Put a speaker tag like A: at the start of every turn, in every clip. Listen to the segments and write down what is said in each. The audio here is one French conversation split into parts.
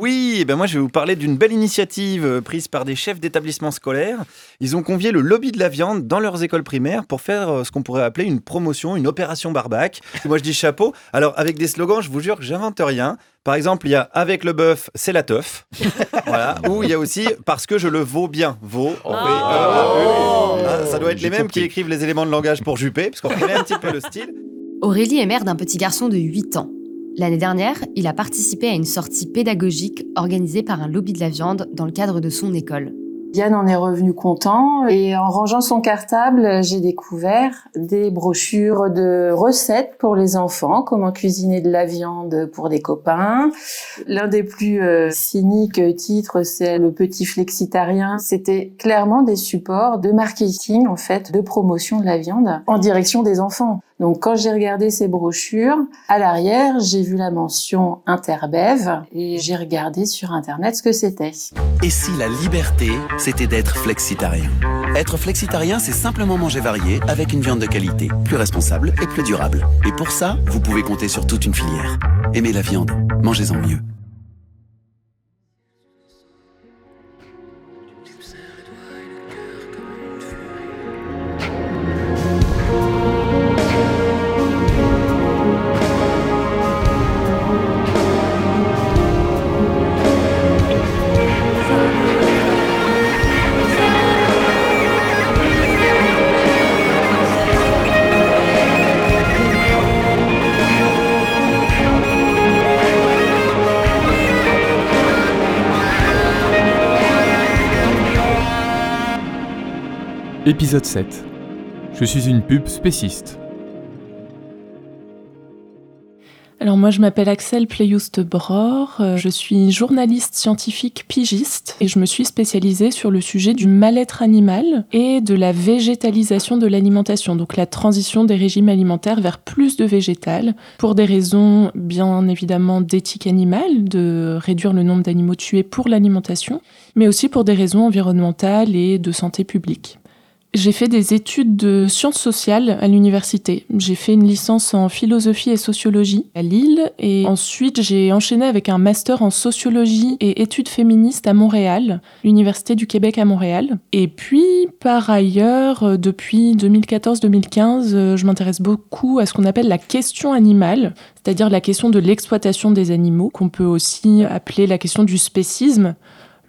A: Oui, ben moi je vais vous parler d'une belle initiative euh, prise par des chefs d'établissements scolaires. Ils ont convié le lobby de la viande dans leurs écoles primaires pour faire euh, ce qu'on pourrait appeler une promotion, une opération barbac. Moi je dis chapeau. Alors avec des slogans, je vous jure que j'invente rien. Par exemple, il y a avec le bœuf, c'est la teuf. voilà. Ou il y a aussi parce que je le vaux bien. Vaux.
B: Oh.
A: Ah, ça doit être les mêmes qui écrivent les éléments de langage pour Juppé, parce qu'on connaît un petit peu le style.
C: Aurélie est mère d'un petit garçon de 8 ans. L'année dernière, il a participé à une sortie pédagogique organisée par un lobby de la viande dans le cadre de son école.
D: Yann en est revenu content et en rangeant son cartable, j'ai découvert des brochures de recettes pour les enfants, comment cuisiner de la viande pour des copains. L'un des plus euh, cyniques titres, c'est le petit flexitarien. C'était clairement des supports de marketing, en fait, de promotion de la viande en direction des enfants. Donc quand j'ai regardé ces brochures, à l'arrière, j'ai vu la mention Interbev et j'ai regardé sur internet ce que c'était.
E: Et si la liberté, c'était d'être flexitarien? Être flexitarien, c'est simplement manger varié avec une viande de qualité, plus responsable et plus durable. Et pour ça, vous pouvez compter sur toute une filière. Aimez la viande, mangez-en mieux.
F: Épisode 7. Je suis une pub spéciste.
B: Alors moi je m'appelle Axel Pleyouste Bror, euh, je suis journaliste scientifique pigiste et je me suis spécialisée sur le sujet du mal-être animal et de la végétalisation de l'alimentation, donc la transition des régimes alimentaires vers plus de végétal pour des raisons bien évidemment d'éthique animale, de réduire le nombre d'animaux tués pour l'alimentation, mais aussi pour des raisons environnementales et de santé publique. J'ai fait des études de sciences sociales à l'université. J'ai fait une licence en philosophie et sociologie à Lille et ensuite j'ai enchaîné avec un master en sociologie et études féministes à Montréal, l'Université du Québec à Montréal. Et puis par ailleurs, depuis 2014-2015, euh, je m'intéresse beaucoup à ce qu'on appelle la question animale, c'est-à-dire la question de l'exploitation des animaux, qu'on peut aussi appeler la question du spécisme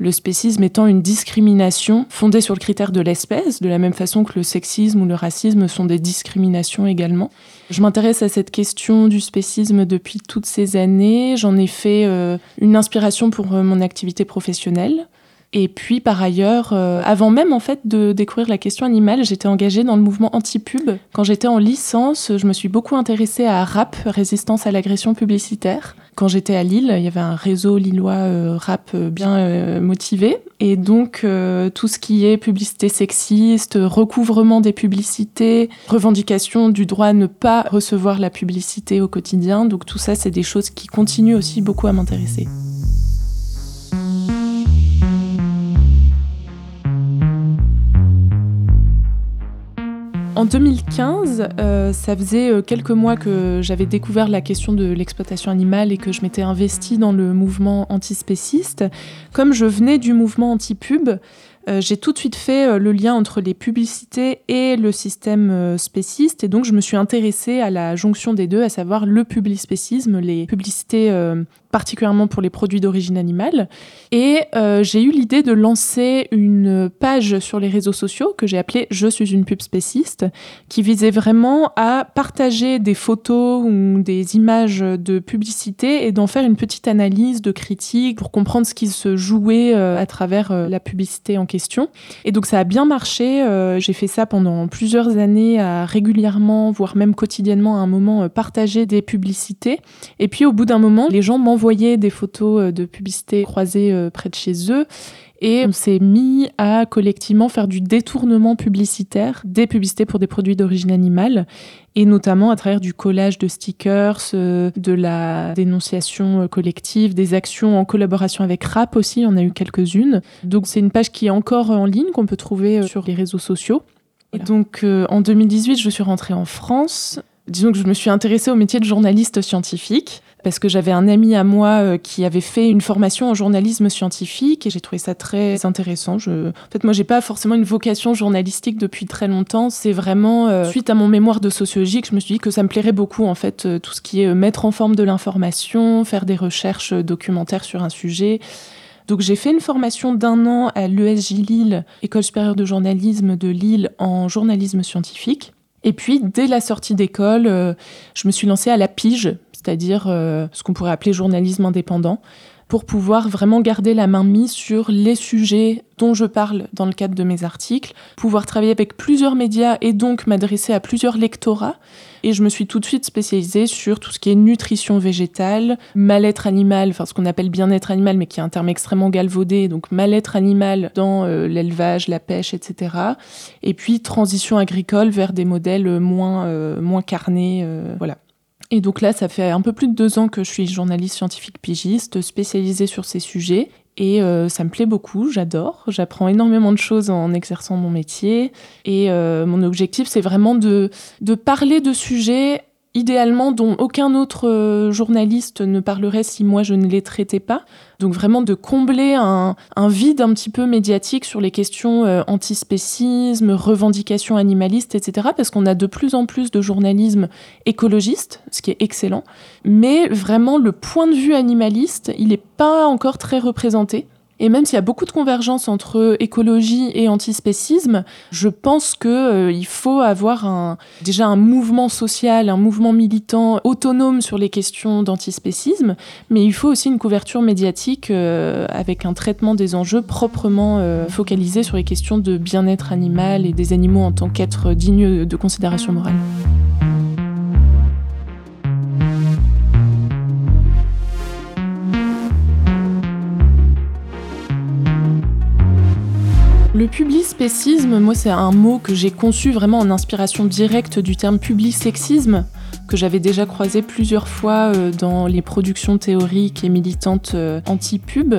B: le spécisme étant une discrimination fondée sur le critère de l'espèce, de la même façon que le sexisme ou le racisme sont des discriminations également. Je m'intéresse à cette question du spécisme depuis toutes ces années. J'en ai fait euh, une inspiration pour euh, mon activité professionnelle. Et puis par ailleurs, euh, avant même en fait de découvrir la question animale, j'étais engagée dans le mouvement anti-pub. Quand j'étais en licence, je me suis beaucoup intéressée à RAP, résistance à l'agression publicitaire. Quand j'étais à Lille, il y avait un réseau lillois euh, rap euh, bien motivé. Et donc tout ce qui est publicité sexiste, recouvrement des publicités, revendication du droit à ne pas recevoir la publicité au quotidien, donc tout ça c'est des choses qui continuent aussi beaucoup à m'intéresser. En 2015, euh, ça faisait euh, quelques mois que j'avais découvert la question de l'exploitation animale et que je m'étais investie dans le mouvement antispéciste. Comme je venais du mouvement anti-pub, euh, j'ai tout de suite fait le lien entre les publicités et le système spéciste, et donc je me suis intéressée à la jonction des deux, à savoir le publispécisme, les publicités particulièrement pour les produits d'origine animale. Et j'ai eu l'idée de lancer une page sur les réseaux sociaux que j'ai appelée Je suis une pub spéciste, qui visait vraiment à partager des photos ou des images de publicité et d'en faire une petite analyse de critique pour comprendre ce qui se jouait à travers la publicité en question. Et donc ça a bien marché. Euh, j'ai fait ça pendant plusieurs années, à régulièrement, voire même quotidiennement, à un moment, euh, partager des publicités. Et puis au bout d'un moment, les gens m'envoyaient des photos euh, de publicités croisées près de chez eux. Et on s'est mis à collectivement faire du détournement publicitaire des publicités pour des produits d'origine animale, et notamment à travers du collage de stickers, euh, de la dénonciation euh, collective, des actions en collaboration avec RAP aussi, on a eu quelques-unes. Donc c'est une page qui est encore en ligne, qu'on peut trouver euh, sur les réseaux sociaux. Et donc en 2018, je suis rentrée en France. Disons que je me suis intéressée au métier de journaliste scientifique. Parce que j'avais un ami à moi euh, qui avait fait une formation en journalisme scientifique et j'ai trouvé ça très intéressant. Je... En fait, moi, j'ai pas forcément une vocation journalistique depuis très longtemps. C'est vraiment euh, suite à mon mémoire de sociologie que je me suis dit que ça me plairait beaucoup, en fait, euh, tout ce qui est mettre en forme de l'information, faire des recherches documentaires sur un sujet. Donc j'ai fait une formation d'un an à l'ESJ Lille, École supérieure de journalisme de Lille, en journalisme scientifique. Et puis, dès la sortie d'école, je me suis lancée à la pige, c'est-à-dire euh, ce qu'on pourrait appeler journalisme indépendant, pour pouvoir vraiment garder la main mise sur les sujets dont je parle dans le cadre de mes articles, pouvoir travailler avec plusieurs médias et donc m'adresser à plusieurs lectorats. Et je me suis tout de suite spécialisée sur tout ce qui est nutrition végétale, mal-être animal, enfin ce qu'on appelle bien-être animal, mais qui est un terme extrêmement galvaudé, donc mal-être animal dans euh, l'élevage, la pêche, etc. Et puis transition agricole vers des modèles moins, euh, moins carnés, voilà. Et donc là, ça fait un peu plus de deux ans que je suis journaliste scientifique pigiste, spécialisée sur ces sujets. Et euh, ça me plaît beaucoup, j'adore. J'apprends énormément de choses en exerçant mon métier. Et euh, mon objectif, c'est vraiment de, de parler de sujets idéalement dont aucun autre euh, journaliste ne parlerait si moi je ne les traitais pas. Donc vraiment de combler un, vide un petit peu médiatique sur les questions euh, antispécisme, revendications animalistes, etc. Parce qu'on a de plus en plus de journalisme écologiste, ce qui est excellent. Mais vraiment le point de vue animaliste, il n'est pas encore très représenté. Et même s'il y a beaucoup de convergence entre écologie et antispécisme, je pense qu'il euh, faut avoir déjà un mouvement social, un mouvement militant autonome sur les questions d'antispécisme, mais il faut aussi une couverture médiatique euh, avec un traitement des enjeux proprement euh, focalisé sur les questions de bien-être animal et des animaux en tant qu'êtres dignes de considération morale. Publispécisme, moi, c'est un mot que j'ai conçu vraiment en inspiration directe du terme publisexisme, que j'avais déjà croisé plusieurs fois euh, dans les productions théoriques et militantes euh, anti-pub,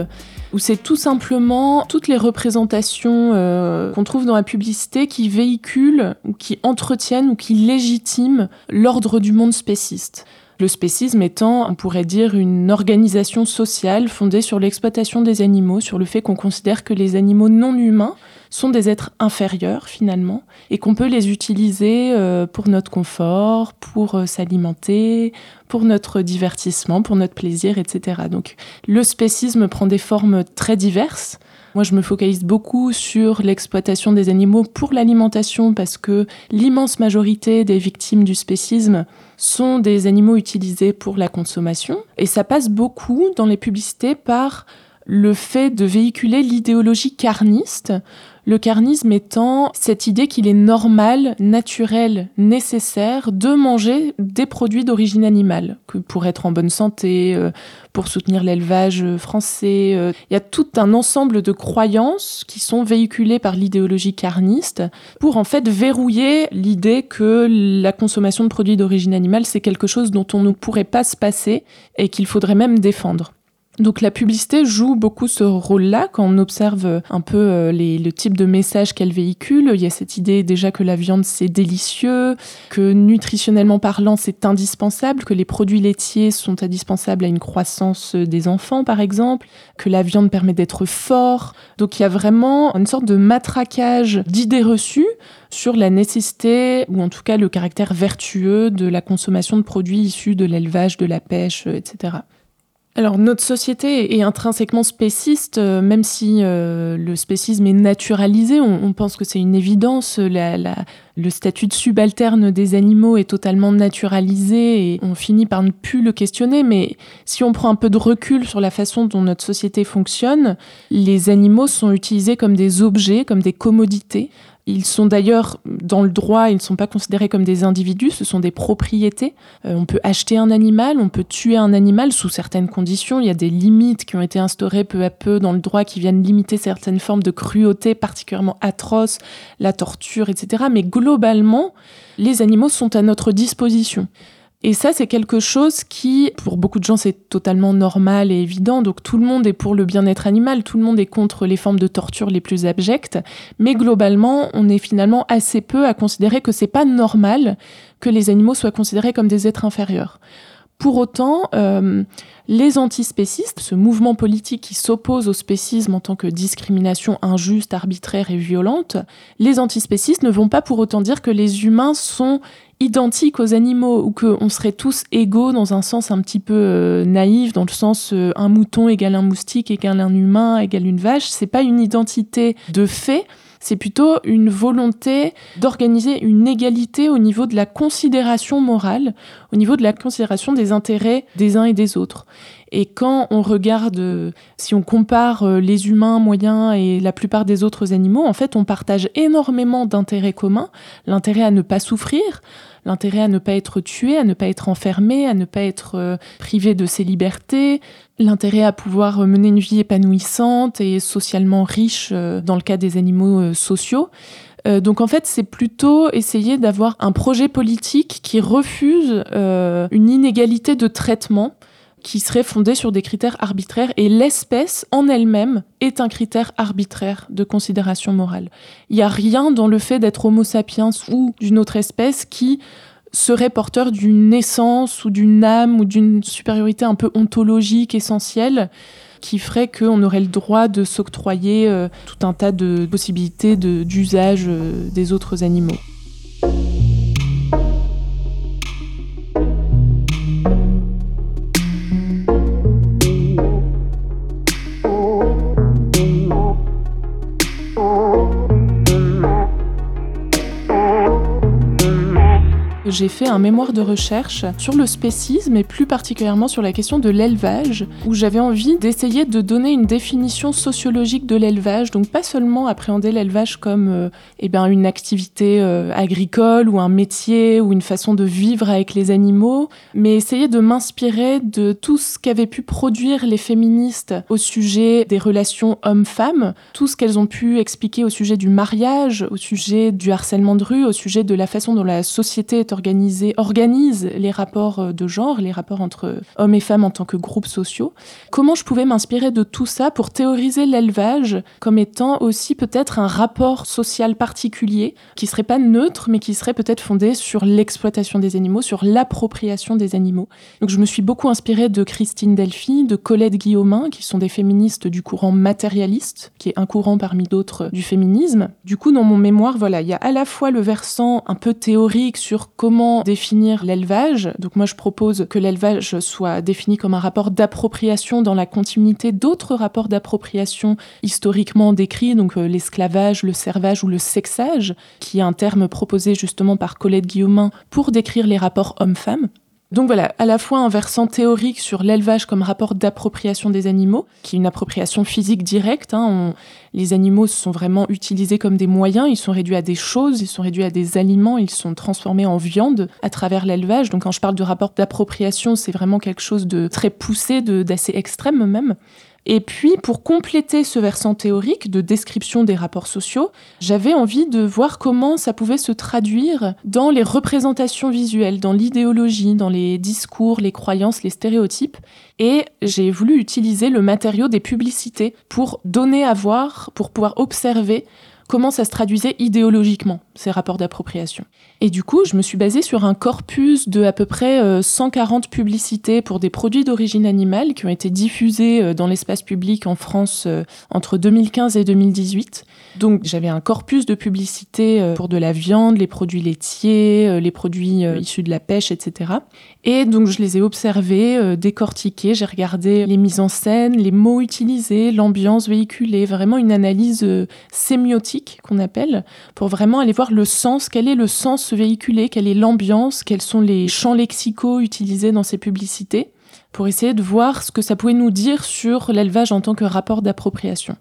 B: où c'est tout simplement toutes les représentations euh, qu'on trouve dans la publicité qui véhiculent, ou qui entretiennent, ou qui légitiment l'ordre du monde spéciste. Le spécisme étant, on pourrait dire, une organisation sociale fondée sur l'exploitation des animaux, sur le fait qu'on considère que les animaux non humains sont des êtres inférieurs finalement, et qu'on peut les utiliser euh, pour notre confort, pour euh, s'alimenter, pour notre divertissement, pour notre plaisir, etc. Donc le spécisme prend des formes très diverses. Moi, je me focalise beaucoup sur l'exploitation des animaux pour l'alimentation parce que l'immense majorité des victimes du spécisme sont des animaux utilisés pour la consommation. Et ça passe beaucoup dans les publicités par le fait de véhiculer l'idéologie carniste le carnisme étant cette idée qu'il est normal, naturel, nécessaire de manger des produits d'origine animale, que pour être en bonne santé, euh, pour soutenir l'élevage français. Euh, il y a tout un ensemble de croyances qui sont véhiculées par l'idéologie carniste pour en fait verrouiller l'idée que la consommation de produits d'origine animale, c'est quelque chose dont on ne pourrait pas se passer et qu'il faudrait même défendre. Donc la publicité joue beaucoup ce rôle-là quand on observe un peu euh, le type de message qu'elle véhicule. Il y a cette idée déjà que la viande c'est délicieux, que nutritionnellement parlant c'est indispensable, que les produits laitiers sont indispensables à une croissance des enfants par exemple, que la viande permet d'être fort. Donc il y a vraiment une sorte de matraquage d'idées reçues sur la nécessité, ou en tout cas le caractère vertueux de la consommation de produits issus de l'élevage, de la pêche, etc. Alors notre société est intrinsèquement spéciste, euh, même si euh, le spécisme est naturalisé, on, pense que c'est une évidence, le statut de subalterne des animaux est totalement naturalisé et on finit par ne plus le questionner, mais si on prend un peu de recul sur la façon dont notre société fonctionne, les animaux sont utilisés comme des objets, comme des commodités. Ils sont d'ailleurs dans le droit, ils ne sont pas considérés comme des individus, ce sont des propriétés. Euh, on peut acheter un animal, on peut tuer un animal sous certaines conditions. Il y a des limites qui ont été instaurées peu à peu dans le droit qui viennent limiter certaines formes de cruauté particulièrement atroces, la torture, etc. Mais globalement, les animaux sont à notre disposition. Et ça, c'est quelque chose qui, pour beaucoup de gens, c'est totalement normal et évident. Donc tout le monde est pour le bien-être animal, tout le monde est contre les formes de torture les plus abjectes. Mais globalement, on est finalement assez peu à considérer que c'est pas normal que les animaux soient considérés comme des êtres inférieurs. Pour autant, euh, les antispécistes, ce mouvement politique qui s'oppose au spécisme en tant que discrimination injuste, arbitraire et violente, les antispécistes ne vont pas pour autant dire que les humains sont identiques aux animaux ou qu'on serait tous égaux dans un sens un petit peu euh, naïf, dans le sens euh, un mouton égale un moustique égale un humain égale une vache. C'est pas une identité de fait, c'est plutôt une volonté d'organiser une égalité au niveau de la considération morale, au niveau de la considération des intérêts des uns et des autres. Et quand on regarde, si on compare euh, les humains moyens et la plupart des autres animaux, en fait, on partage énormément d'intérêts communs. L'intérêt à ne pas souffrir, l'intérêt à ne pas être tué, à ne pas être enfermé, à ne pas être euh, privé de ses libertés, l'intérêt à pouvoir mener une vie épanouissante et socialement riche euh, dans le cas des animaux euh, sociaux. donc en fait, c'est plutôt essayer d'avoir un projet politique qui refuse une inégalité de traitement qui serait fondée sur des critères arbitraires et l'espèce en elle-même est un critère arbitraire de considération morale. Il n'y a rien dans le fait d'être homo sapiens ou d'une autre espèce qui serait porteur d'une essence ou d'une âme ou d'une supériorité un peu ontologique essentielle qui ferait qu'on aurait le droit de s'octroyer euh, tout un tas de possibilités d'usage euh, des autres animaux. J'ai fait un mémoire de recherche sur le spécisme et plus particulièrement sur la question de l'élevage, où j'avais envie d'essayer de donner une définition sociologique de l'élevage, donc pas seulement appréhender l'élevage comme euh, eh ben, une activité euh, agricole ou un métier ou une façon de vivre avec les animaux, mais essayer de m'inspirer de tout ce qu'avaient pu produire les féministes au sujet des relations hommes-femmes, tout ce qu'elles ont pu expliquer au sujet du mariage, au sujet du harcèlement de rue, au sujet de la façon dont la société est organise les rapports euh, de genre, les rapports entre hommes et femmes en tant que groupes sociaux. Comment je pouvais m'inspirer de tout ça pour théoriser l'élevage comme étant aussi peut-être un rapport social particulier qui serait pas neutre, mais qui serait peut-être fondé sur l'exploitation des animaux, sur l'appropriation des animaux. Donc je me suis beaucoup inspirée de Christine Delphi, de Colette Guillaumin, qui sont des féministes du courant matérialiste, qui est un courant parmi d'autres du féminisme. Du coup, dans mon mémoire, voilà, il y a à la fois le versant un peu théorique sur comment définir l'élevage. Donc moi je propose que l'élevage soit défini comme un rapport d'appropriation dans la continuité d'autres rapports d'appropriation historiquement décrits, donc euh, l'esclavage, le servage ou le sexage, qui est un terme proposé justement par Colette Guillaumin pour décrire les rapports hommes-femmes. Donc voilà, à la fois un versant théorique sur l'élevage comme rapport d'appropriation des animaux, qui est une appropriation physique directe. Hein. les animaux sont vraiment utilisés comme des moyens, ils sont réduits à des choses, ils sont réduits à des aliments, ils sont transformés en viande à travers l'élevage. Donc quand je parle de rapport d'appropriation, c'est vraiment quelque chose de très poussé, d'assez extrême même. Et puis, pour compléter ce versant théorique de description des rapports sociaux, j'avais envie de voir comment ça pouvait se traduire dans les représentations visuelles, dans l'idéologie, dans les discours, les croyances, les stéréotypes. Et j'ai voulu utiliser le matériau des publicités pour donner à voir, pour pouvoir observer comment ça se traduisait idéologiquement, ces rapports d'appropriation. Et du coup, je me suis basée sur un corpus de à peu près 140 euh, publicités pour des produits d'origine animale qui ont été diffusés euh, dans l'espace public en France euh, entre 2015 et 2018. Donc j'avais un corpus de publicités pour de la viande, les produits laitiers, les produits issus de la pêche, etc. Et donc je les ai observés, décortiqués, j'ai regardé les mises en scène, les mots utilisés, l'ambiance véhiculée, vraiment une analyse sémiotique qu'on appelle, pour vraiment aller voir le sens, quel est le sens véhiculé, quelle est l'ambiance, quels sont les champs lexicaux utilisés dans ces publicités, pour essayer de voir ce que ça pouvait nous dire sur l'élevage en tant que rapport d'appropriation.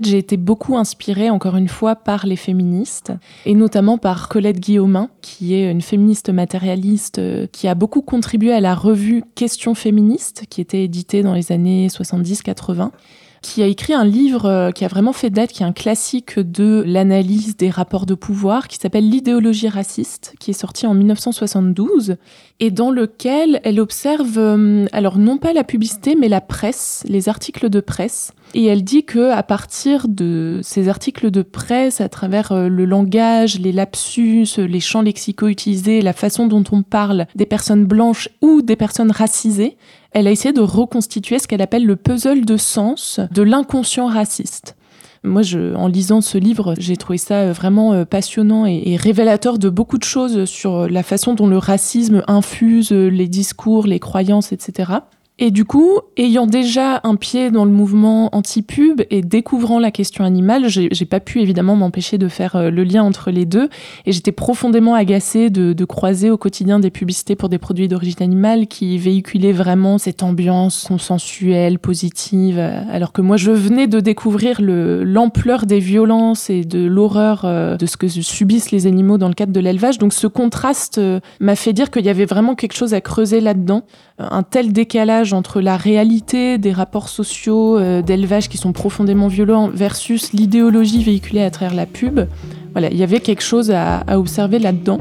B: J'ai été beaucoup inspirée, encore une fois, par les féministes, et notamment par Colette Guillaumin, qui est une féministe matérialiste euh, qui a beaucoup contribué à la revue Questions féministes, qui était éditée dans les années 70-80, qui a écrit un livre euh, qui a vraiment fait date, qui est un classique de l'analyse des rapports de pouvoir, qui s'appelle L'idéologie raciste, qui est sorti en 1972, et dans lequel elle observe, euh, alors non pas la publicité, mais la presse, les articles de presse. Et elle dit que à partir de ces articles de presse, à travers euh, le langage, les lapsus, les champs lexicaux utilisés, la façon dont on parle des personnes blanches ou des personnes racisées, elle a essayé de reconstituer ce qu'elle appelle le puzzle de sens de l'inconscient raciste. Moi, je, en lisant ce livre, j'ai trouvé ça euh, vraiment euh, passionnant et, et, révélateur de beaucoup de choses sur la façon dont le racisme infuse les discours, les croyances, etc. Et du coup, ayant déjà un pied dans le mouvement anti-pub et découvrant la question animale, j'ai pas pu évidemment m'empêcher de faire euh, le lien entre les deux. Et j'étais profondément agacée de, de, croiser au quotidien des publicités pour des produits d'origine animale qui véhiculaient vraiment cette ambiance consensuelle, positive, alors que moi je venais de découvrir l'ampleur des violences et de l'horreur euh, de ce que subissent les animaux dans le cadre de l'élevage. Donc ce contraste euh, m'a fait dire qu'il y avait vraiment quelque chose à creuser là-dedans. Un tel décalage entre la réalité des rapports sociaux euh, d'élevage qui sont profondément violents versus l'idéologie véhiculée à travers la pub. Voilà, il y avait quelque chose à, à observer là-dedans.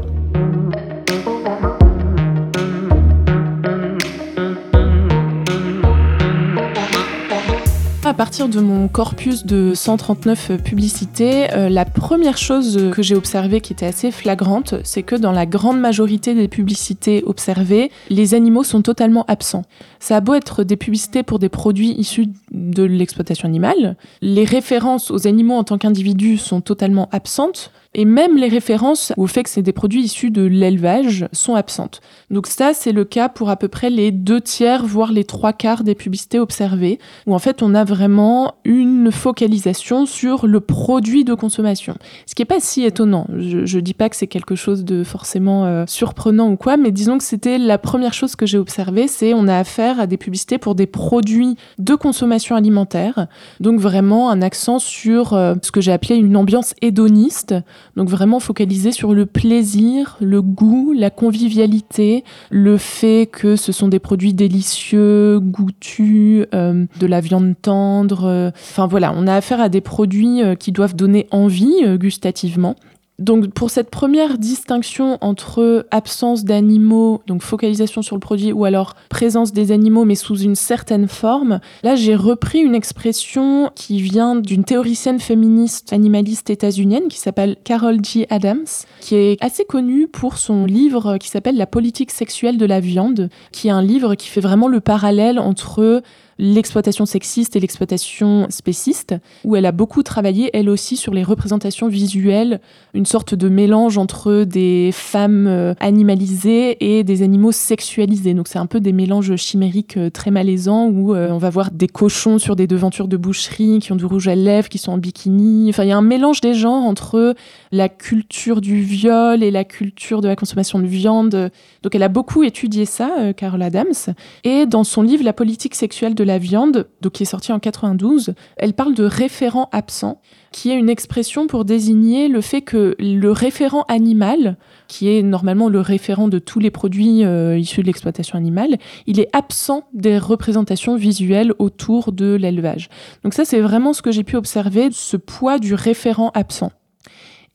B: À partir de mon corpus de 139 publicités, euh, la première chose que j'ai observée qui était assez flagrante, c'est que dans la grande majorité des publicités observées, les animaux sont totalement absents. Ça a beau être des publicités pour des produits issus de l'exploitation animale, les références aux animaux en tant qu'individus sont totalement absentes. Et même les références au fait que c'est des produits issus de l'élevage sont absentes. Donc ça, c'est le cas pour à peu près les deux tiers, voire les trois quarts des publicités observées, où en fait on a vraiment une focalisation sur le produit de consommation. Ce qui n'est pas si étonnant. Je, ne dis pas que c'est quelque chose de forcément euh, surprenant ou quoi, mais disons que c'était la première chose que j'ai observée, c'est on a affaire à des publicités pour des produits de consommation alimentaire. Donc vraiment un accent sur euh, ce que j'ai appelé une ambiance hédoniste donc vraiment focalisé sur le plaisir, le goût, la convivialité, le fait que ce sont des produits délicieux, goûtus, euh, de la viande tendre. Enfin voilà, on a affaire à des produits euh, qui doivent donner envie gustativement. Donc pour cette première distinction entre absence d'animaux, donc focalisation sur le produit, ou alors présence des animaux mais sous une certaine forme, là j'ai repris une expression qui vient d'une théoricienne féministe animaliste états-unienne qui s'appelle Carol G. Adams, qui est assez connue pour son livre qui s'appelle La politique sexuelle de la viande, qui est un livre qui fait vraiment le parallèle entre l'exploitation sexiste et l'exploitation spéciste, où elle a beaucoup travaillé, elle aussi, sur les représentations visuelles, une sorte de mélange entre des femmes euh, animalisées et des animaux sexualisés. Donc c'est un peu des mélanges chimériques euh, très malaisants, où euh, on va voir des cochons sur des devantures de boucherie qui ont du rouge à lèvres, qui sont en bikini. Enfin, il y a un mélange des genres entre la culture du viol et la culture de la consommation de viande. Donc elle a beaucoup étudié ça, Carol Adams. Et dans son livre La politique sexuelle de la viande, donc qui est sorti en 92, elle parle de référent absent, qui est une expression pour désigner le fait que le référent animal, qui est normalement le référent de tous les produits euh, issus de l'exploitation animale, il est absent des représentations visuelles autour de l'élevage. Donc ça, c'est vraiment ce que j'ai pu observer, ce poids du référent absent.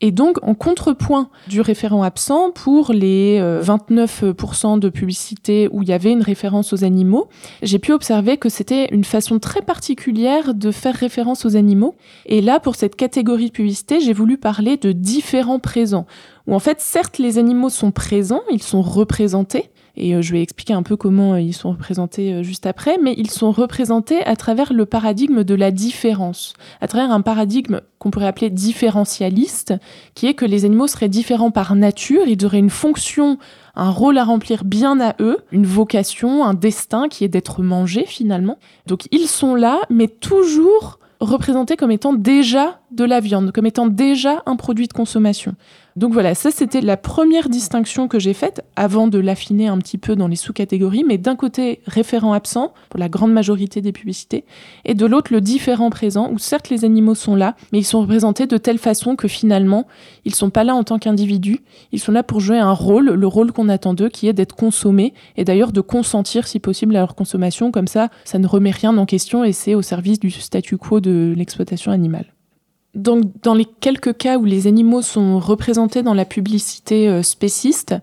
B: Et donc, en contrepoint du référent absent, pour les 29% euh, de publicité où il y avait une référence aux animaux, j'ai pu observer que c'était une façon très particulière de faire référence aux animaux. Et là, pour cette catégorie de publicité, j'ai voulu parler de différents présents. Où en fait, certes, les animaux sont présents, ils sont représentés, et euh, je vais expliquer un peu comment euh, ils sont représentés euh, juste après, mais ils sont représentés à travers le paradigme de la différence, à travers un paradigme qu'on pourrait appeler différentialiste, qui est que les animaux seraient différents par nature, ils auraient une fonction, un rôle à remplir bien à eux, une vocation, un destin qui est d'être mangés finalement. Donc ils sont là, mais toujours représentés comme étant déjà de la viande, comme étant déjà un produit de consommation. Donc voilà, ça c'était la première distinction que j'ai faite avant de l'affiner un petit peu dans les sous-catégories, mais d'un côté référent absent pour la grande majorité des publicités, et de l'autre le différent présent, où certes les animaux sont là, mais ils sont représentés de telle façon que finalement ils sont pas là en tant qu'individus, ils sont là pour jouer un rôle, le rôle qu'on attend d'eux, qui est d'être consommés, et d'ailleurs de consentir si possible à leur consommation, comme ça ça ne remet rien en question et c'est au service du statu quo de l'exploitation animale. Donc, dans les quelques cas où les animaux sont représentés dans la publicité euh, spéciste,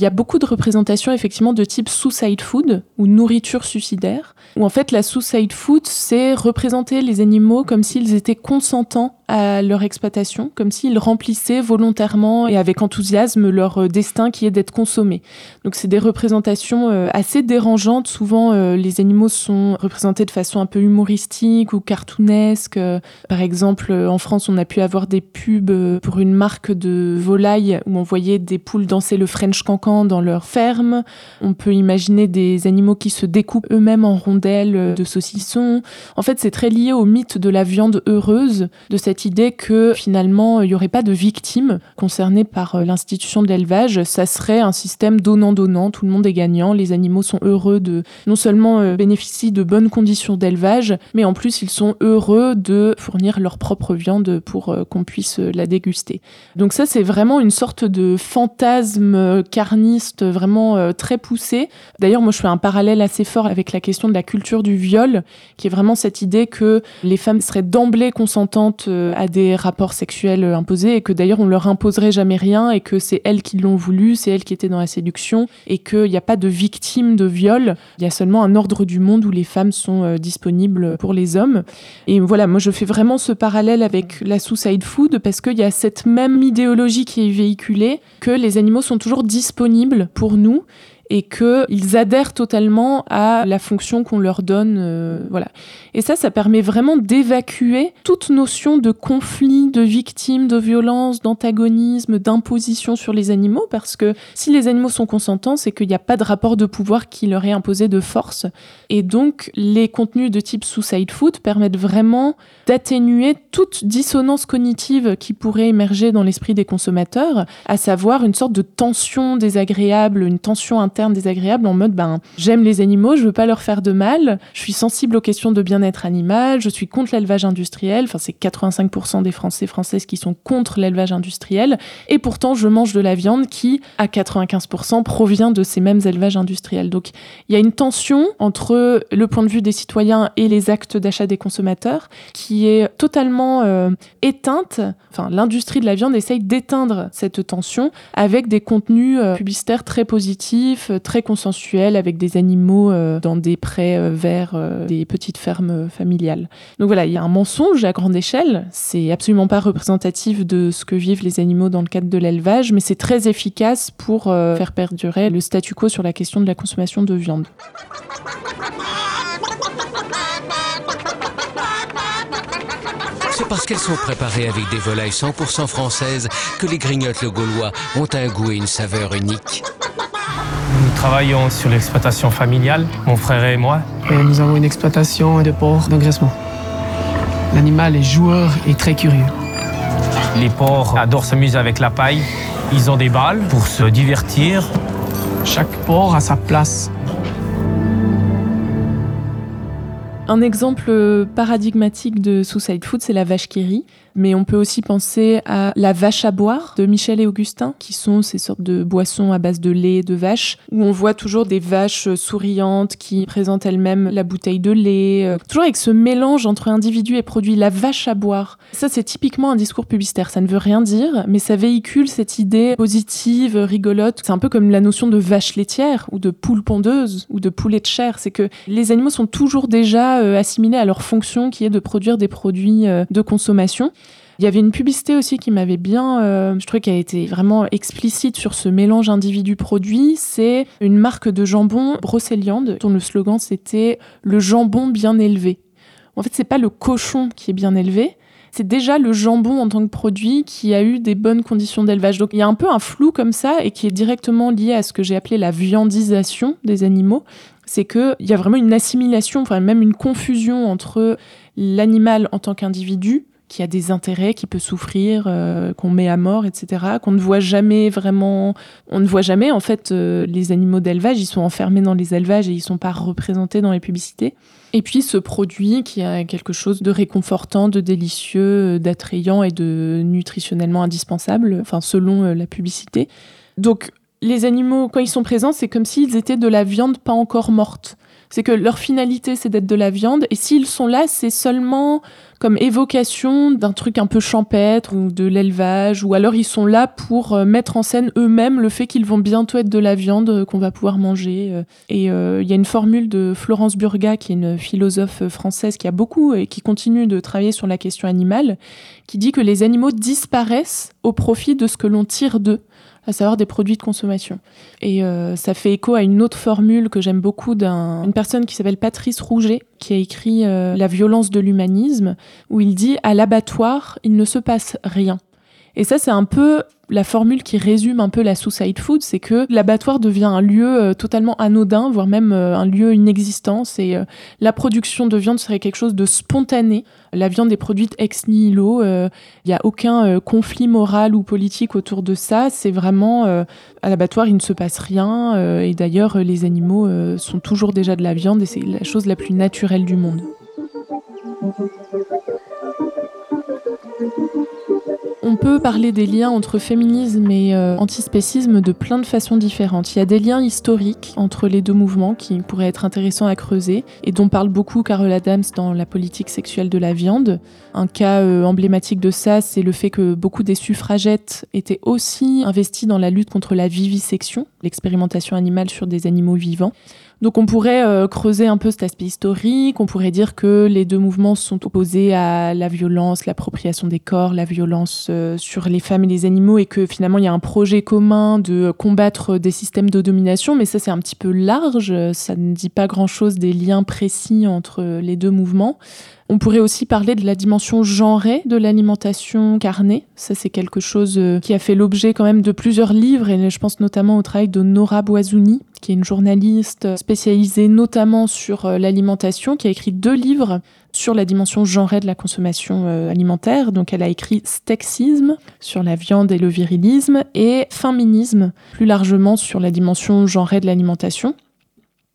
B: il y a beaucoup de représentations effectivement de type suicide food ou nourriture suicidaire, où en fait la suicide food, c'est représenter les animaux comme s'ils étaient consentants à leur exploitation, comme s'ils remplissaient volontairement et avec enthousiasme leur euh, destin qui est d'être consommés. Donc c'est des représentations euh, assez dérangeantes. Souvent, euh, les animaux sont représentés de façon un peu humoristique ou cartoonesque. Par exemple, en France, on a pu avoir des pubs pour une marque de volaille où on voyait des poules danser le French cancan dans leur ferme. On peut imaginer des animaux qui se découpent eux-mêmes en rondelles de saucissons. En fait, c'est très lié au mythe de la viande heureuse, de cette idée que finalement il n'y aurait pas de victimes concernées par euh, l'institution de l'élevage. Ça serait un système donnant-donnant, tout le monde est gagnant, les animaux sont heureux de non seulement euh, bénéficier de bonnes conditions d'élevage, mais en plus ils sont heureux de fournir leur propre viande pour euh, qu'on puisse la déguster. Donc ça c'est vraiment une sorte de fantasme carniste vraiment très poussé. D'ailleurs moi je fais un parallèle assez fort avec la question de la culture du viol, qui est vraiment cette idée que les femmes seraient d'emblée consentantes à des rapports sexuels imposés et que d'ailleurs on leur imposerait jamais rien et que c'est elles qui l'ont voulu, c'est elles qui étaient dans la séduction et qu'il n'y a pas de victimes de viol, il y a seulement un ordre du monde où les femmes sont euh, disponibles pour les hommes. Et voilà, moi je fais vraiment ce parallèle avec la suicide food parce qu'il y a cette même idéologie qui est véhiculée que les animaux sont toujours disponibles pour nous et qu'ils adhèrent totalement à la fonction qu'on leur donne. Euh, voilà. Et ça, ça permet vraiment d'évacuer toute notion de conflit, de victime, de violence, d'antagonisme, d'imposition sur les animaux, parce que si les animaux sont consentants, c'est qu'il n'y a pas de rapport de pouvoir qui leur est imposé de force. Et donc, les contenus de type suicide food permettent vraiment d'atténuer toute dissonance cognitive qui pourrait émerger dans l'esprit des consommateurs, à savoir une sorte de tension désagréable, une tension interne désagréable en mode ben j'aime les animaux, je veux pas leur faire de mal, je suis sensible aux questions de bien-être animal, je suis contre l'élevage industriel, enfin c'est 85% des Français françaises qui sont contre l'élevage industriel et pourtant je mange de la viande qui à 95% provient de ces mêmes élevages industriels. Donc il y a une tension entre le point de vue des citoyens et les actes d'achat des consommateurs qui est totalement euh, éteinte. Enfin l'industrie de la viande essaye d'éteindre cette tension avec des contenus euh, publicitaires très positifs, euh, très consensuel avec des animaux dans des prés verts, des petites fermes familiales. Donc voilà, il y a un mensonge à grande échelle. C'est absolument pas représentatif de ce que vivent les animaux dans le cadre de l'élevage, mais c'est très efficace pour faire perdurer le statu quo sur la question de la consommation de viande.
G: C'est parce qu'elles sont préparées avec des volailles 100% françaises que les grignotes le gaulois ont un goût et une saveur unique.
H: Nous travaillons sur l'exploitation familiale, mon frère et moi.
I: Et nous avons une exploitation de porcs d'engraissement. L'animal est joueur et très curieux.
H: Les porcs adorent s'amuser avec la paille. Ils ont des balles pour se divertir.
I: Chaque porc a sa place.
B: Un exemple paradigmatique de Suicide Food, c'est la vache qui mais on peut aussi penser à la vache à boire de Michel et Augustin, qui sont ces sortes de boissons à base de lait de vache, où on voit toujours des vaches souriantes qui présentent elles-mêmes la bouteille de lait, euh, toujours avec ce mélange entre individu et produit, la vache à boire. Ça, c'est typiquement un discours publicitaire, ça ne veut rien dire, mais ça véhicule cette idée positive, rigolote. C'est un peu comme la notion de vache laitière, ou de poule pondeuse, ou de poulet de chair, c'est que les animaux sont toujours déjà euh, assimilés à leur fonction qui est de produire des produits euh, de consommation. Il y avait une publicité aussi qui m'avait bien, euh, je trouvais qu'elle était vraiment explicite sur ce mélange individu-produit. C'est une marque de jambon Brocéliande dont le slogan c'était le jambon bien élevé. En fait, c'est pas le cochon qui est bien élevé, c'est déjà le jambon en tant que produit qui a eu des bonnes conditions d'élevage. Donc il y a un peu un flou comme ça et qui est directement lié à ce que j'ai appelé la viandisation des animaux. C'est qu'il y a vraiment une assimilation, enfin même une confusion entre l'animal en tant qu'individu qui a des intérêts, qui peut souffrir, euh, qu'on met à mort, etc. Qu'on ne voit jamais vraiment. On ne voit jamais, en fait, euh, les animaux d'élevage, ils sont enfermés dans les élevages et ils sont pas représentés dans les publicités. Et puis ce produit qui a quelque chose de réconfortant, de délicieux, d'attrayant et de nutritionnellement indispensable, enfin selon la publicité. Donc les animaux, quand ils sont présents, c'est comme s'ils étaient de la viande pas encore morte. C'est que leur finalité, c'est d'être de la viande. Et s'ils sont là, c'est seulement comme évocation d'un truc un peu champêtre ou de l'élevage. Ou alors ils sont là pour euh, mettre en scène eux-mêmes le fait qu'ils vont bientôt être de la viande euh, qu'on va pouvoir manger. Euh. Et il y a une formule de Florence Burga, qui est une philosophe française qui a beaucoup et qui continue de travailler sur la question animale, qui dit que les animaux disparaissent au profit de ce que l'on tire d'eux à savoir des produits de consommation. Et euh, ça fait écho à une autre formule que j'aime beaucoup d'une personne qui s'appelle Patrice Rouget, qui a écrit euh, La violence de l'humanisme, où il dit À l'abattoir, il ne se passe rien. Et ça, c'est un peu la formule qui résume un peu la suicide food, c'est que l'abattoir devient un lieu euh, totalement anodin, voire même euh, un lieu inexistant. Et euh, la production de viande serait quelque chose de spontané. La viande est produite ex nihilo. Il n'y a aucun conflit moral ou politique autour de ça. C'est vraiment à l'abattoir, il ne se passe rien. et d'ailleurs, les animaux sont toujours déjà de la viande et c'est la chose la plus naturelle du monde. Peut parler des liens entre féminisme et euh, antispécisme de plein de façons différentes. Il y a des liens historiques entre les deux mouvements qui pourraient être intéressants à creuser et dont parle beaucoup Carol Adams dans La politique sexuelle de la viande. Un cas euh, emblématique de ça, c'est le fait que beaucoup des suffragettes étaient aussi investies dans la lutte contre la vivisection, l'expérimentation animale sur des animaux vivants. Donc on pourrait euh, creuser un peu cet aspect historique, on pourrait dire que les deux mouvements sont opposés à la violence, l'appropriation des corps, la violence euh, sur les femmes et les animaux, et que finalement il y a un projet commun de combattre des systèmes de domination, mais ça c'est un petit peu large, ça ne dit pas grand-chose des liens précis entre les deux mouvements. On pourrait aussi parler de la dimension genrée de l'alimentation carnée. Ça, c'est quelque chose euh, qui a fait l'objet quand même de plusieurs livres, et je pense notamment au travail de Nora Boisouni, qui est une journaliste spécialisée notamment sur euh, l'alimentation, qui a écrit deux livres sur la dimension genrée de la consommation euh, alimentaire. Donc elle a écrit Stexisme sur la viande et le virilisme et Féminisme plus largement sur la dimension genrée de l'alimentation.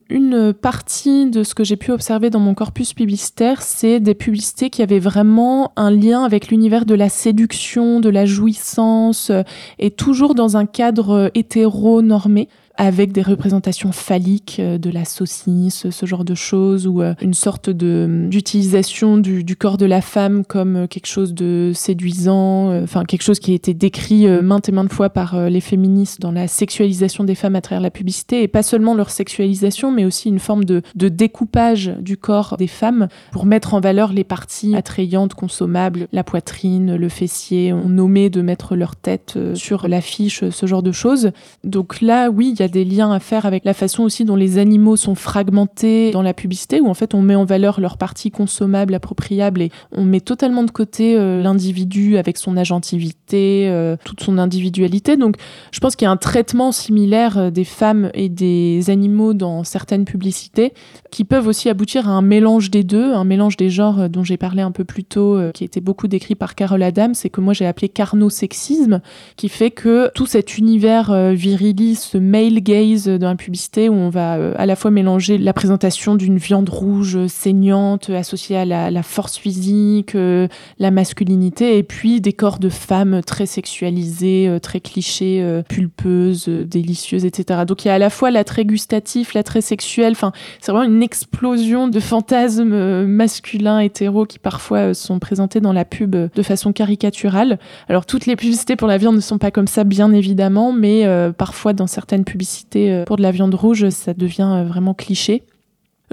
B: Une partie de ce que j'ai pu observer dans mon corpus publicitaire, c'est des publicités qui avaient vraiment un lien avec l'univers de la séduction, de la jouissance, euh, et toujours dans un cadre euh, hétéro-normé avec des représentations phalliques euh, de la saucisse, ce genre de choses, ou euh, une sorte de d'utilisation du, du, corps de la femme comme euh, quelque chose de séduisant, enfin quelque chose qui a été décrit maintes et maintes fois par les féministes dans la sexualisation des femmes à travers la publicité, et pas seulement leur sexualisation, mais aussi une forme de, de découpage du corps des femmes pour mettre en valeur les parties attrayantes, consommables, la poitrine, le fessier, on nommait de mettre leur tête sur l'affiche, ce genre de choses. Donc là, oui, il y a des liens à faire avec la façon aussi dont les animaux sont fragmentés dans la publicité, où en fait on met en valeur leurs parties consommables, appropriables, et on met totalement de côté euh, l'individu avec son agentivité, euh, toute son individualité. Donc je pense qu'il y a un traitement similaire euh, des femmes et des animaux dans certaines publicités qui peuvent aussi aboutir à un mélange des deux, un mélange des genres dont j'ai parlé un peu plus tôt, qui était beaucoup décrit par Carole Adams, c'est que moi j'ai appelé carnosexisme, qui fait que tout cet univers viriliste ce male gaze dans la publicité où on va euh, à la fois mélanger la présentation d'une viande rouge saignante associée à la, force physique, euh, la masculinité, et puis des corps de femmes très sexualisés, euh, très clichés, pulpeuses, délicieuses, etc. Donc il y a à la fois l'attrait gustatif, l'attrait sexuel, enfin c'est vraiment une explosion de fantasmes masculins hétéros qui parfois sont présentés dans la pub de façon caricaturale. Alors toutes les publicités pour la viande ne sont pas comme ça bien évidemment, mais parfois dans certaines publicités euh, pour de la viande rouge, ça devient euh, vraiment cliché.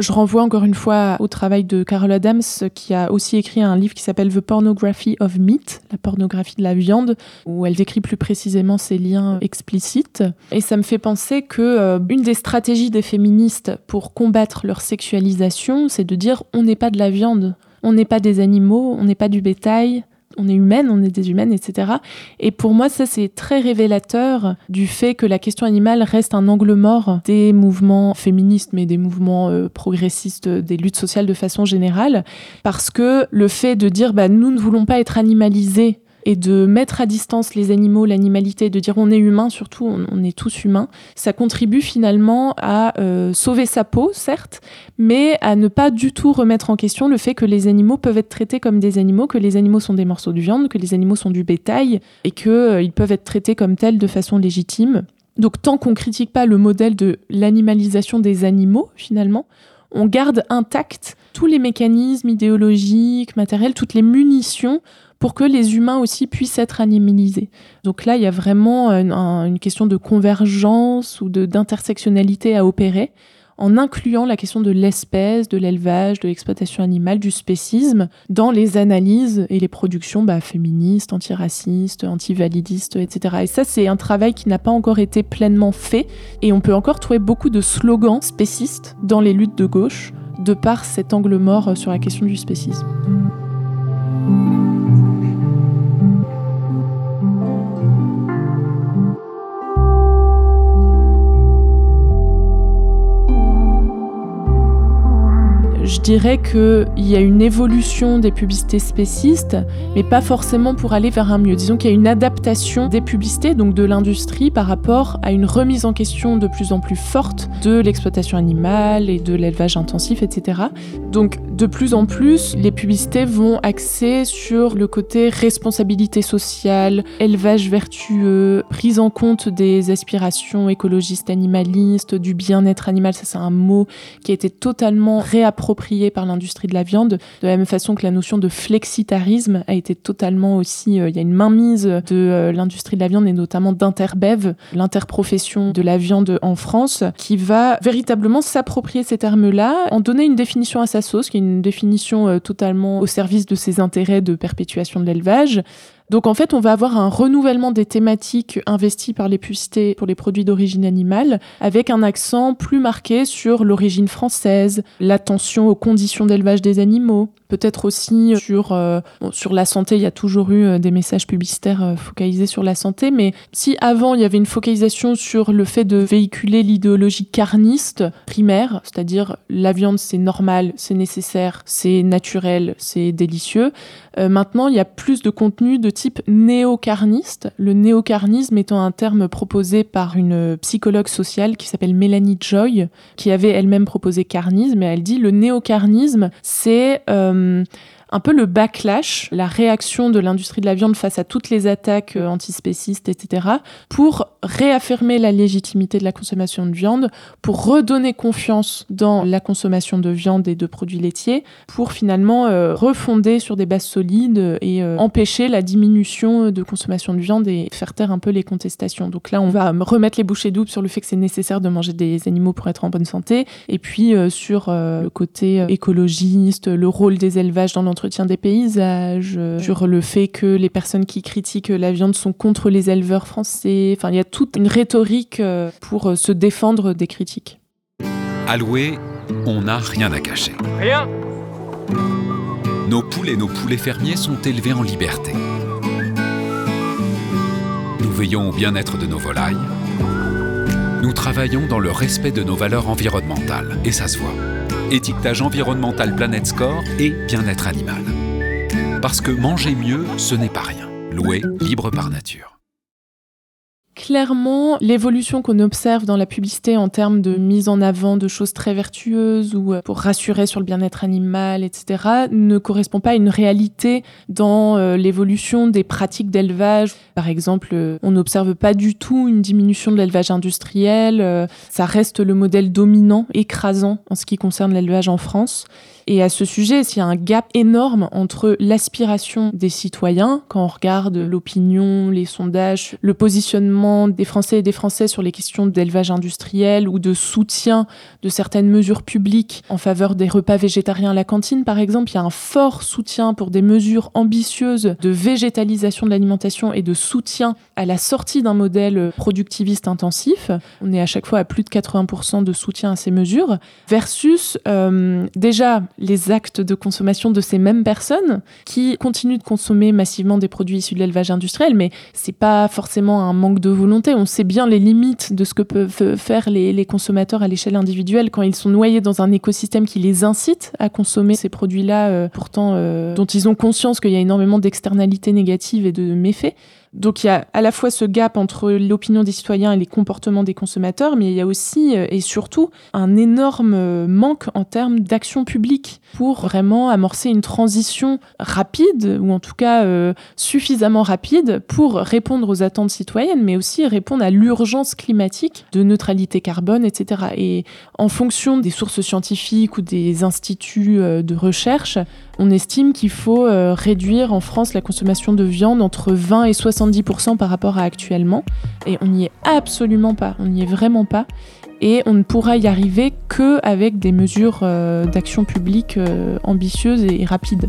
B: Je renvoie encore une fois au travail de Carol Adams, qui a aussi écrit un livre qui s'appelle The Pornography of Meat, la pornographie de la viande, où elle décrit plus précisément ces liens explicites. Et ça me fait penser que euh, une des stratégies des féministes pour combattre leur sexualisation, c'est de dire on n'est pas de la viande, on n'est pas des animaux, on n'est pas du bétail, on est humaine, on est des humaines, etc. Et pour moi, ça, c'est très révélateur du fait que la question animale reste un angle mort des mouvements féministes, mais des mouvements euh, progressistes, des luttes sociales de façon générale, parce que le fait de dire, bah, nous ne voulons pas être animalisés et de mettre à distance les animaux, l'animalité, de dire on est humain, surtout on, est tous humains, ça contribue finalement à euh, sauver sa peau, certes, mais à ne pas du tout remettre en question le fait que les animaux peuvent être traités comme des animaux, que les animaux sont des morceaux de viande, que les animaux sont du bétail et qu'ils euh, peuvent être traités comme tels de façon légitime. Donc tant qu'on critique pas le modèle de l'animalisation des animaux, finalement, on garde intact tous les mécanismes idéologiques, matériels, toutes les munitions pour que les humains aussi puissent être animalisés. Donc là, il y a vraiment une, question de convergence ou d'intersectionnalité à opérer en incluant la question de l'espèce, de l'élevage, de l'exploitation animale, du spécisme dans les analyses et les productions bah, féministes, antiracistes, antivalidistes, etc. Et ça, c'est un travail qui n'a pas encore été pleinement fait et on peut encore trouver beaucoup de slogans spécistes dans les luttes de gauche de par cet angle mort sur la question du spécisme. Dirais qu'il y a une évolution des publicités spécistes, mais pas forcément pour aller vers un mieux. Disons qu'il y a une adaptation des publicités, donc de l'industrie, par rapport à une remise en question de plus en plus forte de l'exploitation animale et de l'élevage intensif, etc. Donc de plus en plus, les publicités vont axer sur le côté responsabilité sociale, élevage vertueux, prise en compte des aspirations écologistes animalistes, du bien-être animal, ça c'est un mot qui a été totalement réapproprié par l'industrie de la viande, de la même façon que la notion de flexitarisme a été totalement aussi, euh, il y a une mainmise de euh, l'industrie de la viande et notamment d'Interbev, l'interprofession de la viande en France, qui va véritablement s'approprier ces termes-là, en donner une définition à sa sauce, qui est une définition euh, totalement au service de ses intérêts de perpétuation de l'élevage, donc en fait, on va avoir un renouvellement des thématiques investies par les publicités pour les produits d'origine animale, avec un accent plus marqué sur l'origine française, l'attention aux conditions d'élevage des animaux, peut-être aussi sur, euh, sur la santé, il y a toujours eu euh, des messages publicitaires euh, focalisés sur la santé, mais si avant il y avait une focalisation sur le fait de véhiculer l'idéologie carniste primaire, c'est-à-dire la viande c'est normal, c'est nécessaire, c'est naturel, c'est délicieux, maintenant il y a plus de contenu de type néocarniste, le néocarnisme étant un terme proposé par une psychologue sociale qui s'appelle Mélanie Joy, qui avait elle-même proposé carnisme, et elle dit le néocarnisme, c'est un peu le backlash, la réaction de l'industrie de la viande face à toutes les attaques euh, antispécistes, etc., pour réaffirmer la légitimité de la consommation de viande, pour redonner confiance dans la consommation de viande et de produits laitiers, pour finalement euh, refonder sur des bases solides et euh, empêcher la diminution de consommation de viande et faire taire un peu les contestations. Donc là, on va remettre les bouchées doubles sur le fait que c'est nécessaire de manger des animaux pour être en bonne santé, et puis sur le côté écologiste, le rôle des élevages dans l'entreprise entretien des paysages, euh, sur le fait que les personnes qui critiquent la viande sont contre les éleveurs français. Enfin, il y a toute une rhétorique euh, pour euh, se défendre des critiques.
J: Alloué, on n'a rien à cacher.
K: Rien
J: Nos poules et nos poulets fermiers sont élevés en liberté. Nous veillons au bien-être de nos volailles. Nous travaillons dans le respect de nos valeurs environnementales, et ça se voit étiquetage environnemental Planet Score et bien-être animal. Parce que manger mieux, ce n'est pas rien. Louer libre par nature.
B: Clairement, l'évolution qu'on observe dans la publicité en termes de mise en avant de choses très vertueuses ou euh, pour rassurer sur le bien-être animal, etc., ne correspond pas à une réalité dans euh, l'évolution des pratiques d'élevage. Par exemple, euh, on n'observe pas du tout une diminution de l'élevage industriel. ça reste le modèle dominant, écrasant en ce qui concerne l'élevage en France. Et à ce sujet, il y a un gap énorme entre l'aspiration des citoyens, quand on regarde l'opinion, les sondages, le positionnement des Français et des Français sur les questions d'élevage industriel ou de soutien de certaines mesures publiques en faveur des repas végétariens à la cantine, par exemple. Il y a un fort soutien pour des mesures ambitieuses de végétalisation de l'alimentation et de soutien à la sortie d'un modèle productiviste intensif. On est à chaque fois à plus de 80% de soutien à ces mesures, versus euh, déjà les actes de consommation de ces mêmes personnes qui continuent de consommer massivement des produits issus de l'élevage industriel, mais c'est pas forcément un manque de volonté. On sait bien les limites de ce que peuvent faire les, consommateurs à l'échelle individuelle quand ils sont noyés dans un écosystème qui les incite à consommer ces produits-là, euh, pourtant euh, dont ils ont conscience qu'il y a énormément d'externalités négatives et de méfaits. Donc il y a à la fois ce gap entre l'opinion des citoyens et les comportements des consommateurs, mais il y a aussi euh, et surtout un énorme euh, manque en termes d'action publique pour vraiment amorcer une transition rapide, ou en tout cas euh, suffisamment rapide, pour répondre aux attentes citoyennes, mais aussi répondre à l'urgence climatique de neutralité carbone, etc. Et en fonction des sources scientifiques ou des instituts de recherche, on estime qu'il faut réduire en France la consommation de viande entre 20 et 60 70% par rapport à actuellement. Et on n'y est absolument pas, on n'y est vraiment pas. Et on ne pourra y arriver que avec des mesures euh, d'action publique euh, ambitieuses et rapides.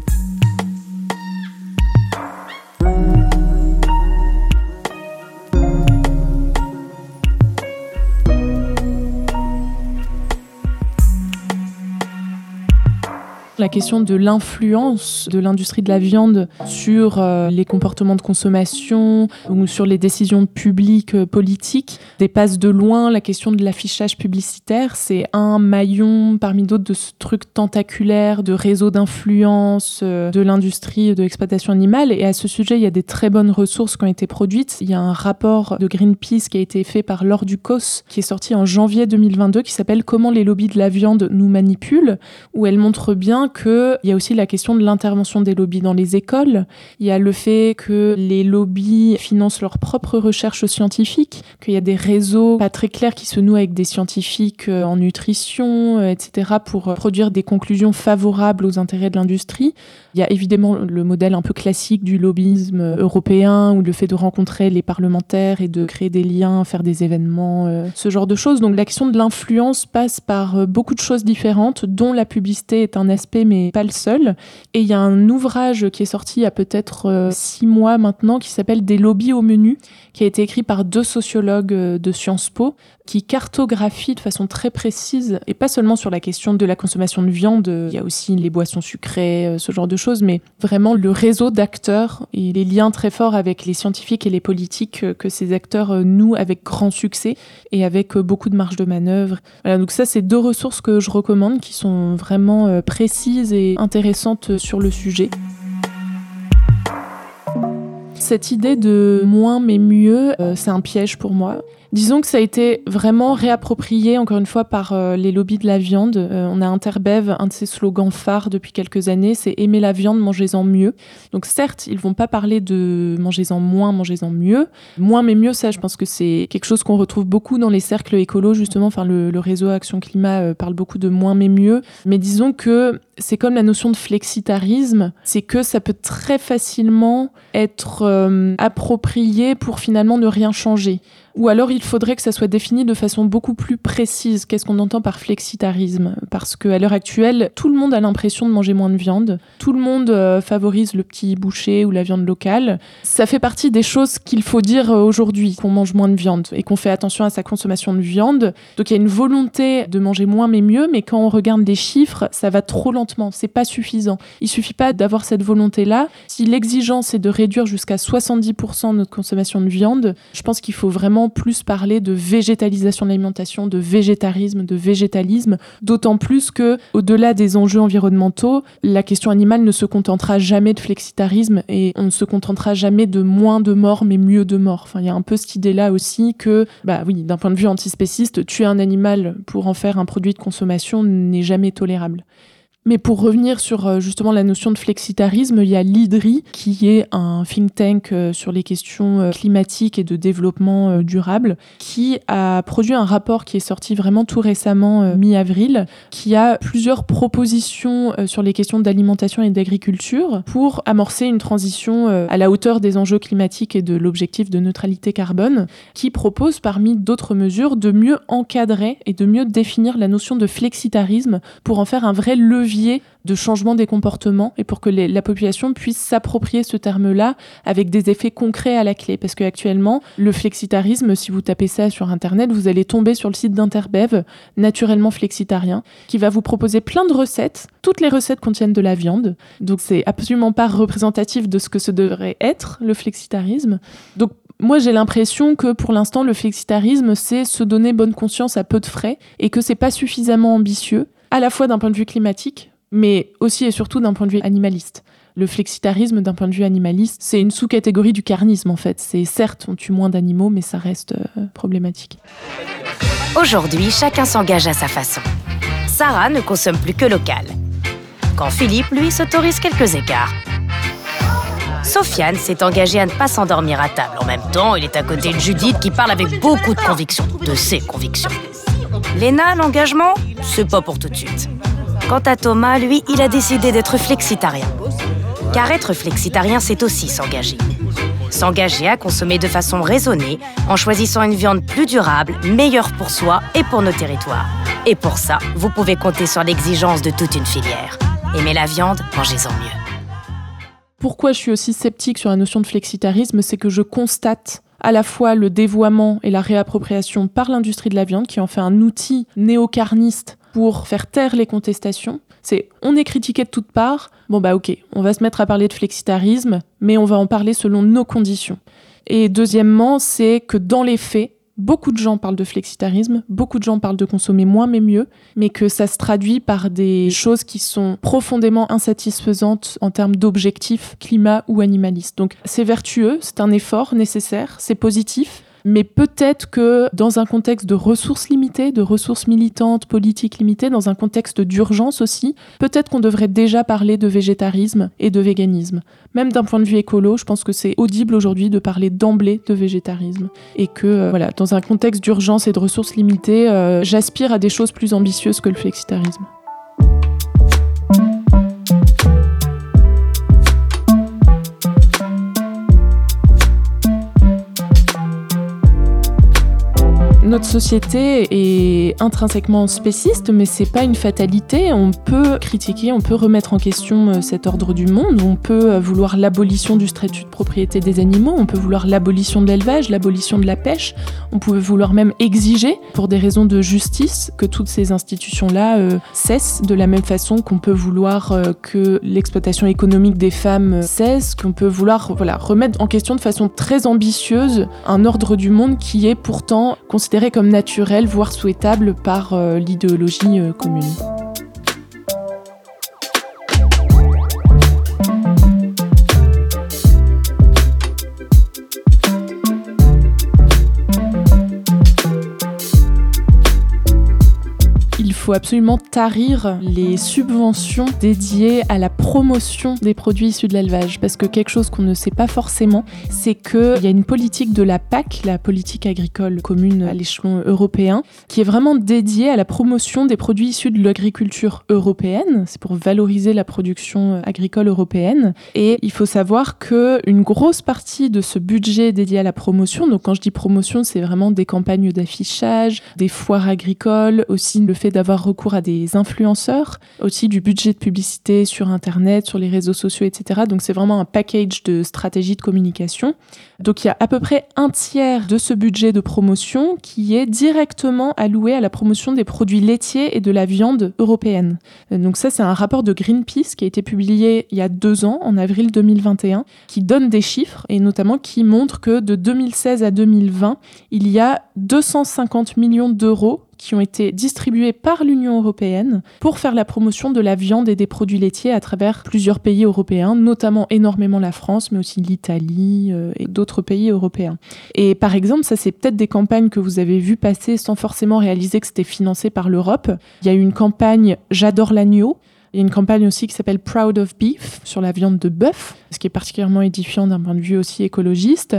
B: La question de l'influence de l'industrie de la viande sur euh, les comportements de consommation ou sur les décisions publiques euh, politiques dépasse de loin la question de l'affichage publicitaire. C'est un maillon parmi d'autres de ce truc tentaculaire de réseau d'influence euh, de l'industrie de l'exploitation animale. Et à ce sujet, il y a des très bonnes ressources qui ont été produites. Il y a un rapport de Greenpeace qui a été fait par Laure Ducos qui est sorti en janvier 2022 qui s'appelle Comment les lobbies de la viande nous manipulent, où elle montre bien qu'il y a aussi la question de l'intervention des lobbies dans les écoles. Il y a le fait que les lobbies financent leurs propres recherches scientifiques, qu'il y a des réseaux pas très clairs qui se nouent avec des scientifiques euh, en nutrition, euh, etc., pour produire des conclusions favorables aux intérêts de l'industrie. Il y a évidemment le modèle un peu classique du lobbyisme européen, ou le fait de rencontrer les parlementaires et de créer des liens, faire des événements, euh, ce genre de choses. Donc l'action de l'influence passe par beaucoup de choses différentes, dont la publicité est un aspect mais pas le seul. Et il y a un ouvrage qui est sorti il y a peut-être euh, six mois maintenant qui s'appelle Des lobbies au menu, qui a été écrit par deux sociologues euh, de Sciences Po, qui cartographie de façon très précise, et pas seulement sur la question de la consommation de viande, il y a aussi les boissons sucrées, euh, ce genre de choses, mais vraiment le réseau d'acteurs et les liens très forts avec les scientifiques et les politiques que ces acteurs nouent avec grand succès et avec beaucoup de marge de manœuvre. Voilà, donc ça, c'est deux ressources que je recommande qui sont vraiment précises et intéressante sur le sujet. Cette idée de moins mais mieux, euh, c'est un piège pour moi. Disons que ça a été vraiment réapproprié, encore une fois, par euh, les lobbies de la viande. Euh, on a Interbev, un de ses slogans phares depuis quelques années, c'est aimer la viande, mangez-en mieux. Donc certes, ils vont pas parler de mangez-en moins, mangez-en mieux. Moins mais mieux, ça, je pense que c'est quelque chose qu'on retrouve beaucoup dans les cercles écolos, justement. Enfin, le, réseau Action Climat euh, parle beaucoup de moins mais mieux. Mais disons que c'est comme la notion de flexitarisme, c'est que ça peut très facilement être approprié pour finalement ne rien changer. Ou alors il faudrait que ça soit défini de façon beaucoup plus précise. Qu'est-ce qu'on entend par flexitarisme? Parce qu'à l'heure actuelle, tout le monde a l'impression de manger moins de viande. Tout le monde euh, favorise le petit boucher ou la viande locale. Ça fait partie des choses qu'il faut dire euh, aujourd'hui, qu'on mange moins de viande et qu'on fait attention à sa consommation de viande. Donc il y a une volonté de manger moins mais mieux, mais quand on regarde les chiffres, ça va trop lentement. C'est pas suffisant. Il suffit pas d'avoir cette volonté-là. Si l'exigence est de réduire jusqu'à 70% notre consommation de viande, je pense qu'il faut vraiment plus parler de végétalisation de l'alimentation, de végétarisme, de végétalisme, d'autant plus que, au-delà des enjeux environnementaux, la question animale ne se contentera jamais de flexitarisme et on ne se contentera jamais de moins de morts mais mieux de morts. Enfin, il y a un peu cette idée-là aussi que, bah oui, d'un point de vue antispéciste, tuer un animal pour en faire un produit de consommation n'est jamais tolérable. Mais pour revenir sur euh, justement la notion de flexitarisme, il y a l'IDRI, qui est un think tank euh, sur les questions euh, climatiques et de développement durable, qui a produit un rapport qui est sorti vraiment tout récemment, mi-avril, qui a plusieurs propositions sur les questions d'alimentation et d'agriculture pour amorcer une transition à la hauteur des enjeux climatiques et de l'objectif de neutralité carbone, qui propose parmi d'autres mesures de mieux encadrer et de mieux définir la notion de flexitarisme pour en faire un vrai levier de changement des comportements et pour que la population puisse s'approprier ce terme-là avec des effets concrets à la clé. Parce qu'actuellement, le flexitarisme, si vous tapez ça sur Internet, vous allez tomber sur le site d'Interbev, naturellement flexitarien, qui va vous proposer plein de recettes. Toutes les recettes contiennent de la viande, donc c'est absolument pas représentatif de ce que ce devrait être, le flexitarisme. Donc moi, j'ai l'impression que pour l'instant, le flexitarisme, c'est se donner bonne conscience à peu de frais et que c'est pas suffisamment ambitieux, à la fois d'un point de vue climatique, mais aussi et surtout d'un point de vue animaliste. Le flexitarisme, d'un point de vue animaliste, c'est une sous-catégorie du carnisme en fait. C'est certes, on tue moins d'animaux, mais ça reste euh, problématique.
K: Aujourd'hui, chacun s'engage à sa façon. Sarah ne consomme plus que local, quand Philippe, lui, s'autorise quelques écarts. Sofiane s'est engagée à ne pas s'endormir à table. En même temps, il est à côté de Judith qui parle avec beaucoup de conviction, de ses convictions. Léna, l'engagement, c'est pas pour tout de suite. Quant à Thomas, lui, il a décidé d'être flexitarien. Car être flexitarien, c'est aussi s'engager. S'engager à consommer de façon raisonnée, en choisissant une viande plus durable, meilleure pour soi et pour nos territoires. Et pour ça, vous pouvez compter sur l'exigence de toute une filière. Aimez la viande, mangez-en mieux.
B: Pourquoi je suis aussi sceptique sur la notion de flexitarisme, c'est que je constate à la fois le dévoiement et la réappropriation par l'industrie de la viande, qui en fait un outil néocarniste pour faire taire les contestations. C'est on est critiqué de toutes parts, bon bah ok, on va se mettre à parler de flexitarisme, mais on va en parler selon nos conditions. Et deuxièmement, c'est que dans les faits, Beaucoup de gens parlent de flexitarisme, beaucoup de gens parlent de consommer moins mais mieux, mais que ça se traduit par des choses qui sont profondément insatisfaisantes en termes d'objectifs climat ou animalistes. Donc c'est vertueux, c'est un effort nécessaire, c'est positif, mais peut-être que dans un contexte de ressources limitées, de ressources militantes, politiques limitées, dans un contexte d'urgence aussi, peut-être qu'on devrait déjà parler de végétarisme et de véganisme. Même d'un point de vue écolo, je pense que c'est audible aujourd'hui de parler d'emblée de végétarisme. Et que, euh, voilà, dans un contexte d'urgence et de ressources limitées, euh, j'aspire à des choses plus ambitieuses que le flexitarisme. Notre société est intrinsèquement spéciste, mais c'est pas une fatalité. On peut critiquer, on peut remettre en question euh, cet ordre du monde. On peut euh, vouloir l'abolition du statut de propriété des animaux. On peut vouloir l'abolition de l'élevage, l'abolition de la pêche. On pouvait vouloir même exiger, pour des raisons de justice, que toutes ces institutions-là euh, cessent, de la même façon qu'on peut vouloir que l'exploitation économique des femmes cesse, qu'on peut vouloir voilà, remettre en question de façon très ambitieuse un ordre du monde qui est pourtant considéré comme naturel, voire souhaitable par euh, l'idéologie euh, commune. Faut absolument tarir les subventions dédiées à la promotion des produits issus de l'élevage. Parce que quelque chose qu'on ne sait pas forcément, c'est qu'il y a une politique de la PAC, la politique agricole commune à l'échelon européen, qui est vraiment dédiée à la promotion des produits issus de l'agriculture européenne. C'est pour valoriser la production agricole européenne. Et il faut savoir qu'une grosse partie de ce budget dédié à la promotion, donc quand je dis promotion, c'est vraiment des campagnes d'affichage, des foires agricoles, aussi le fait d'avoir recours à des influenceurs, aussi du budget de publicité sur Internet, sur les réseaux sociaux, etc. Donc c'est vraiment un package de stratégies de communication. Donc il y a à peu près un tiers de ce budget de promotion qui est directement alloué à la promotion des produits laitiers et de la viande européenne. Donc ça c'est un rapport de Greenpeace qui a été publié il y a deux ans, en avril 2021, qui donne des chiffres et notamment qui montre que de 2016 à 2020, il y a 250 millions d'euros qui ont été distribués par l'Union européenne pour faire la promotion de la viande et des produits laitiers à travers plusieurs pays européens, notamment énormément la France, mais aussi l'Italie euh, et d'autres pays européens. Et par exemple, ça c'est peut-être des campagnes que vous avez vues passer sans forcément réaliser que c'était financé par l'Europe. Il y a eu une campagne J'adore l'agneau il y a une campagne aussi qui s'appelle Proud of Beef sur la viande de bœuf, ce qui est particulièrement édifiant d'un point de vue aussi écologiste.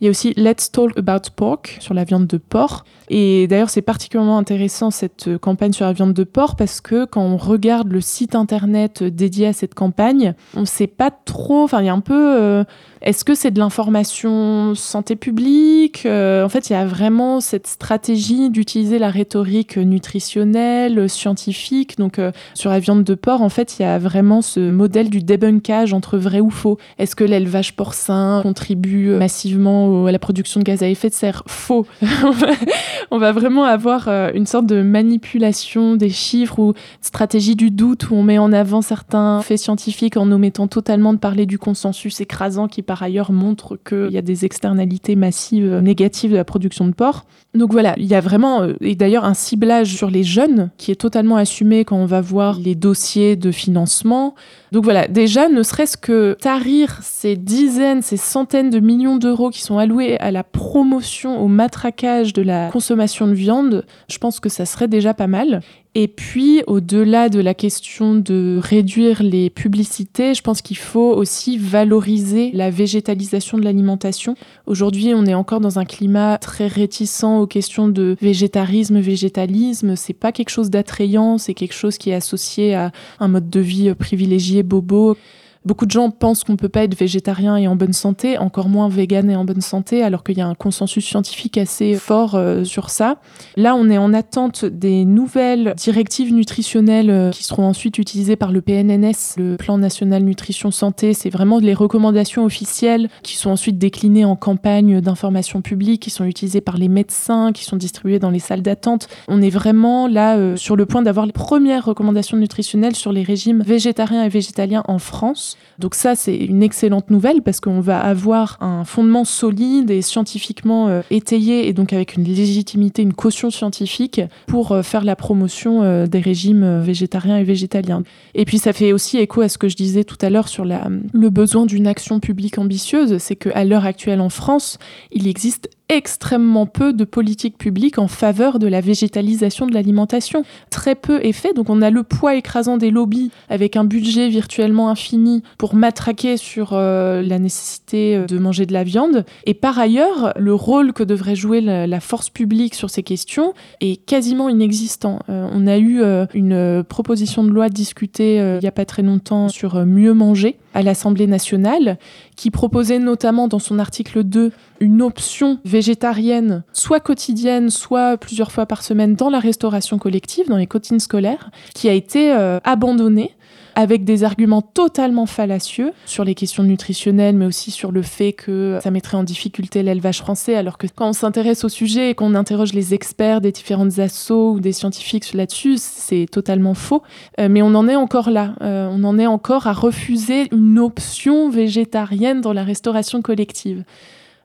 B: Il y a aussi Let's Talk About Pork sur la viande de porc. Et d'ailleurs, c'est particulièrement intéressant cette campagne sur la viande de porc parce que quand on regarde le site internet dédié à cette campagne, on ne sait pas trop. Enfin, il y a un peu. Euh, est-ce que c'est de l'information santé publique euh, En fait, il y a vraiment cette stratégie d'utiliser la rhétorique nutritionnelle, scientifique. Donc, euh, sur la viande de porc, en fait, il y a vraiment ce modèle du débunkage entre vrai ou faux. Est-ce que l'élevage porcin contribue massivement à la production de gaz à effet de serre? Faux. On va vraiment avoir euh, une sorte de manipulation des chiffres ou stratégie du doute où on met en avant certains faits scientifiques en omettant totalement de parler du consensus écrasant qui par ailleurs montre qu'il y a des externalités massives euh, négatives de la production de porc. Donc voilà, il y a vraiment, euh, et d'ailleurs un ciblage sur les jeunes qui est totalement assumé quand on va voir les dossiers de financement. Donc voilà, déjà, ne serait-ce que tarir ces dizaines, ces centaines de millions d'euros qui sont alloués à la promotion, au matraquage de la consommation de viande, je pense que ça serait déjà pas mal. Et puis, au-delà de la question de réduire les publicités, je pense qu'il faut aussi valoriser la végétalisation de l'alimentation. Aujourd'hui, on est encore dans un climat très réticent aux questions de végétarisme, végétalisme. C'est pas quelque chose d'attrayant, c'est quelque chose qui est associé à un mode de vie privilégié, bobo. Beaucoup de gens pensent qu'on ne peut pas être végétarien et en bonne santé, encore moins vegan et en bonne santé, alors qu'il y a un consensus scientifique assez fort euh, sur ça. Là, on est en attente des nouvelles directives nutritionnelles euh, qui seront ensuite utilisées par le PNNS, le Plan national nutrition santé. C'est vraiment les recommandations officielles qui sont ensuite déclinées en campagne d'information publique, qui sont utilisées par les médecins, qui sont distribuées dans les salles d'attente. On est vraiment là euh, sur le point d'avoir les premières recommandations nutritionnelles sur les régimes végétariens et végétaliens en France. Donc ça, c'est une excellente nouvelle parce qu'on va avoir un fondement solide et scientifiquement euh, étayé et donc avec une légitimité, une caution scientifique pour euh, faire la promotion euh, des régimes végétariens et végétaliens. Et puis ça fait aussi écho à ce que je disais tout à l'heure sur le besoin d'une action publique ambitieuse, c'est qu'à l'heure actuelle en France, il existe extrêmement peu de politiques publiques en faveur de la végétalisation de l'alimentation. Très peu est fait, donc on a le poids écrasant des lobbies avec un budget virtuellement infini pour matraquer sur euh, la nécessité euh, de manger de la viande. Et par ailleurs, le rôle que devrait jouer la, force publique sur ces questions est quasiment inexistant. Euh, on a eu une proposition de loi discutée il n'y a pas très longtemps sur mieux manger à l'Assemblée nationale, qui proposait notamment dans son article 2 une option végétarienne, soit quotidienne, soit plusieurs fois par semaine dans la restauration collective, dans les cantines scolaires, qui a été euh, abandonnée avec des arguments totalement fallacieux sur les questions nutritionnelles, mais aussi sur le fait que ça mettrait en difficulté l'élevage français, alors que quand on s'intéresse au sujet et qu'on interroge les experts des différentes assos ou des scientifiques là-dessus, c'est totalement faux. Euh, mais on en est encore là. Euh, on en est encore à refuser une option végétarienne dans la restauration collective.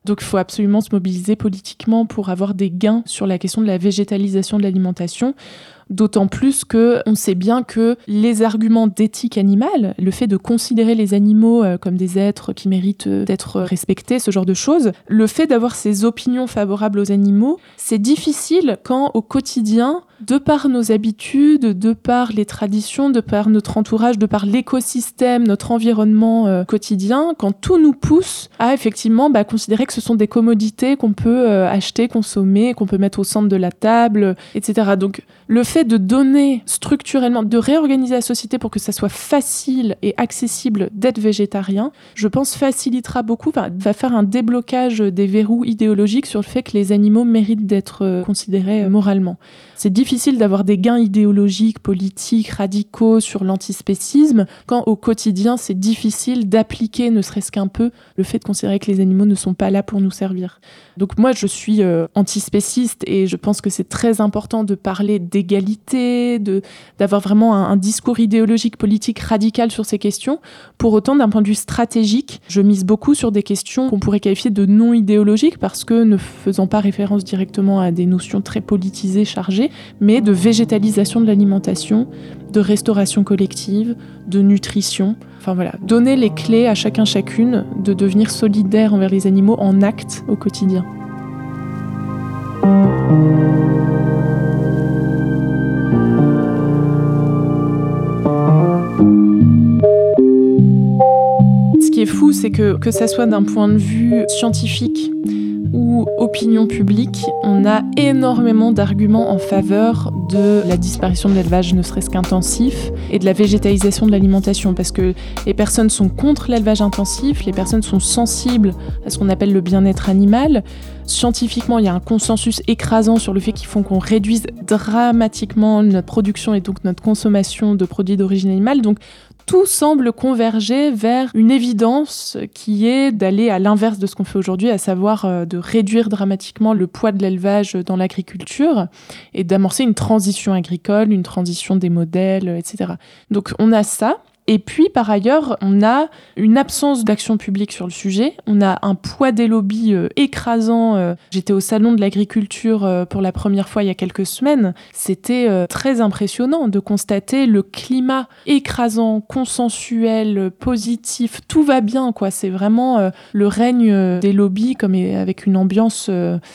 B: Donc il faut absolument se mobiliser politiquement pour avoir des gains sur la question de la végétalisation de l'alimentation. D'autant plus que on sait bien que les arguments d'éthique animale, le fait de considérer les animaux euh, comme des êtres qui méritent euh, d'être respectés, ce genre de choses, le fait d'avoir ces opinions favorables aux animaux, c'est difficile quand au quotidien de par nos habitudes, de par les traditions, de par notre entourage, de par l'écosystème, notre environnement euh, quotidien, quand tout nous pousse à effectivement bah, considérer que ce sont des commodités qu'on peut acheter, consommer, qu'on peut mettre au centre de la table, etc. Donc le fait de donner structurellement, de réorganiser la société pour que ça soit facile et accessible d'être végétarien, je pense facilitera beaucoup, va faire un déblocage des verrous idéologiques sur le fait que les animaux méritent d'être euh, considérés moralement. C'est difficile d'avoir des gains idéologiques, politiques, radicaux sur l'antispécisme, quand au quotidien, c'est difficile d'appliquer, ne serait-ce qu'un peu, le fait de considérer que les animaux ne sont pas là pour nous servir. Donc moi, je suis euh, antispéciste et je pense que c'est très important de parler d'égalité, d'avoir vraiment un, un, discours idéologique, politique radical sur ces questions. Pour autant, d'un point de vue stratégique, je mise beaucoup sur des questions qu'on pourrait qualifier de non idéologiques parce que ne faisant pas référence directement à des notions très politisées, chargées, mais de végétalisation de l'alimentation, de restauration collective, de nutrition. Donner les clés à chacun chacune de devenir solidaire envers les animaux en acte au quotidien. Ce qui est fou, c'est que que ça soit d'un point de vue scientifique ou opinion publique, on a énormément d'arguments en faveur de la disparition de l'élevage ne serait-ce qu'intensif et de la végétalisation de l'alimentation parce que les personnes sont contre l'élevage intensif, les personnes sont sensibles à ce qu'on appelle le bien-être animal. Scientifiquement, il y a un consensus écrasant sur le fait qu'il faut qu'on réduise dramatiquement notre production et donc notre consommation de produits d'origine animale. Donc tout semble converger vers une évidence qui est d'aller à l'inverse de ce qu'on fait aujourd'hui, à savoir euh, de réduire dramatiquement le poids de l'élevage dans l'agriculture et d'amorcer une transition agricole, une transition des modèles, etc. Donc on a ça. Et puis, par ailleurs, on a une absence d'action publique sur le sujet. On a un poids des lobbies euh, écrasant. Euh. J'étais au salon de l'agriculture euh, pour la première fois il y a quelques semaines. C'était très impressionnant de constater le climat écrasant, consensuel, positif. Tout va bien, quoi. C'est vraiment le règne des lobbies, comme avec une ambiance.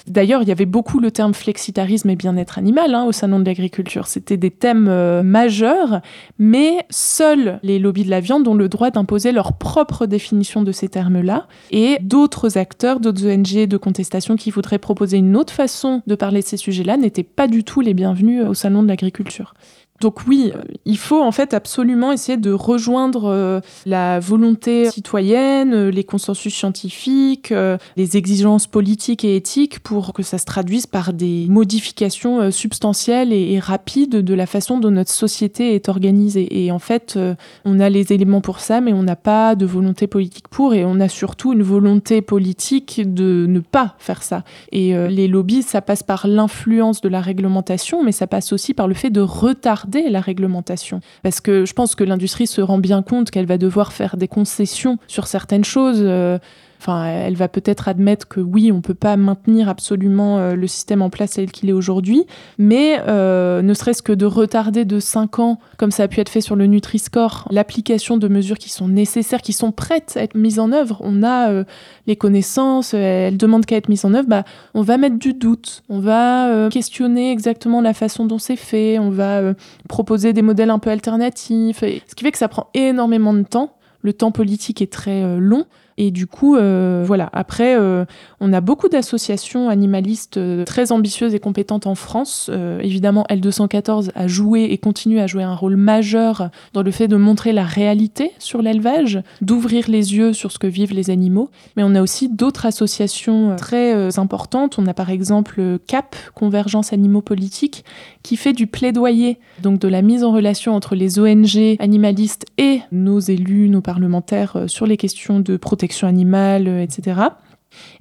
B: D'ailleurs, il y avait beaucoup le terme flexitarisme et bien-être animal hein, au salon de l'agriculture. C'était des thèmes majeurs, mais seuls les lobbies de la viande ont le droit d'imposer leur propre définition de ces termes-là. Et d'autres acteurs, d'autres ONG de contestation qui voudraient proposer une autre façon de parler de ces sujets-là n'étaient pas du tout les bienvenus au Salon de l'agriculture. Donc oui, euh, il faut en fait absolument essayer de rejoindre euh, la volonté citoyenne, euh, les consensus scientifiques, les exigences politiques et éthiques pour que ça se traduise par des modifications substantielles et, rapides de la façon dont notre société est organisée. Et en fait, on a les éléments pour ça, mais on n'a pas de volonté politique pour, et on a surtout une volonté politique de ne pas faire ça. Et les lobbies, ça passe par l'influence de la réglementation, mais ça passe aussi par le fait de retarder la réglementation. Parce que je pense que l'industrie se rend bien compte qu'elle va devoir faire des concessions sur certaines choses. Euh, Enfin, elle va peut-être admettre que oui, on ne peut pas maintenir absolument euh, le système en place tel qu'il est aujourd'hui, mais euh, ne serait-ce que de retarder de 5 ans, comme ça a pu être fait sur le Nutri-Score, l'application de mesures qui sont nécessaires, qui sont prêtes à être mises en œuvre. On a euh, les connaissances, elles demandent qu'à être mises en œuvre, bah, on va mettre du doute, on va questionner exactement la façon dont c'est fait, on va proposer des modèles un peu alternatifs, ce qui fait que ça prend énormément de temps. Le temps politique est très long. Et du coup, euh, voilà. Après, euh, on a beaucoup d'associations animalistes euh, très ambitieuses et compétentes en France. évidemment, L214 a joué et continue à jouer un rôle majeur dans le fait de montrer la réalité sur l'élevage, d'ouvrir les yeux sur ce que vivent les animaux. Mais on a aussi d'autres associations très importantes. On a par exemple CAP, Convergence Animaux Politiques, qui fait du plaidoyer, donc de la mise en relation entre les ONG animalistes et nos élus, nos parlementaires sur les questions de protection animale, euh, etc.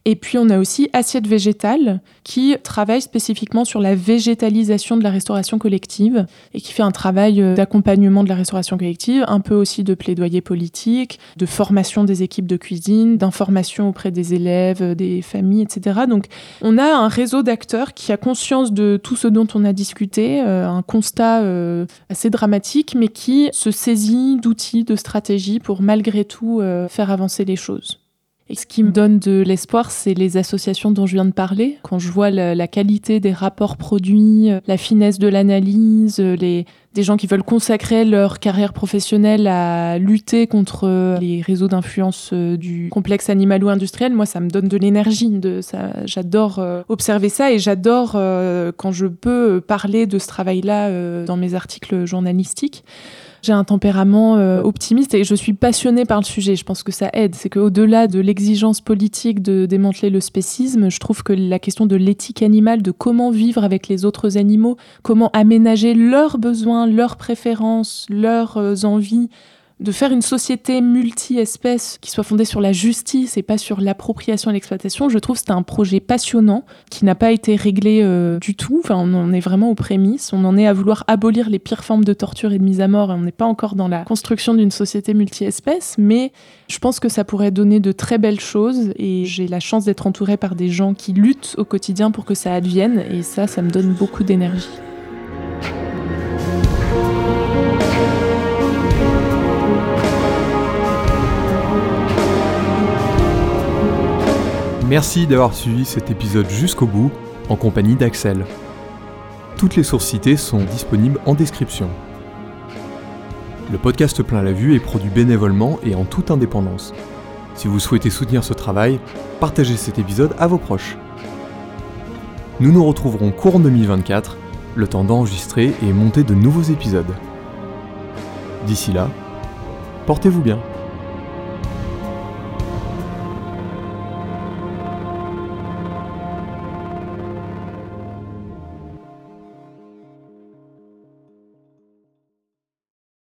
B: Et puis on a aussi Assiette Végétale qui travaille spécifiquement sur la végétalisation de la restauration collective et qui fait un travail euh, d'accompagnement de la restauration collective, un peu aussi de plaidoyer politique, de formation des équipes de cuisine, d'information auprès des élèves, euh, des familles, etc. Donc on a un réseau d'acteurs qui a conscience de tout ce dont on a discuté, euh, un constat assez dramatique, mais qui se saisit d'outils, de stratégies pour malgré tout faire avancer les choses. Et ce qui me donne de l'espoir, c'est les associations dont je viens de parler. Quand je vois la, qualité des rapports produits, la finesse de l'analyse, les, des gens qui veulent consacrer leur carrière professionnelle à lutter contre les réseaux d'influence euh, du complexe animal ou industriel, moi, ça me donne de l'énergie. De ça, j'adore euh, observer ça et j'adore euh, quand je peux parler de ce travail-là dans mes articles journalistiques j'ai un tempérament euh, optimiste et je suis passionnée par le sujet. Je pense que ça aide. C'est qu'au-delà de l'exigence politique de démanteler le spécisme, je trouve que la question de l'éthique animale, de comment vivre avec les autres animaux, comment aménager leurs besoins, leurs préférences, leurs euh, envies, de faire une société multi-espèces qui soit fondée sur la justice et pas sur l'appropriation et l'exploitation, je trouve c'est un projet passionnant qui n'a pas été réglé euh, du tout. Enfin, on en est vraiment aux prémices. On en est à vouloir abolir les pires formes de torture et de mise à mort et on n'est pas encore dans la construction d'une société multi-espèces, mais je pense que ça pourrait donner de très belles choses et j'ai la chance d'être entourée par des gens qui luttent au quotidien pour que ça advienne et ça, ça me donne beaucoup d'énergie.
F: Merci d'avoir suivi cet épisode jusqu'au bout en compagnie d'Axel. Toutes les sources citées sont disponibles en description. Le podcast Plein la Vue est produit bénévolement et en toute indépendance. Si vous souhaitez soutenir ce travail, partagez cet épisode à vos proches. Nous nous retrouverons courant 2024, le temps d'enregistrer et monter de nouveaux épisodes. D'ici là, portez-vous bien.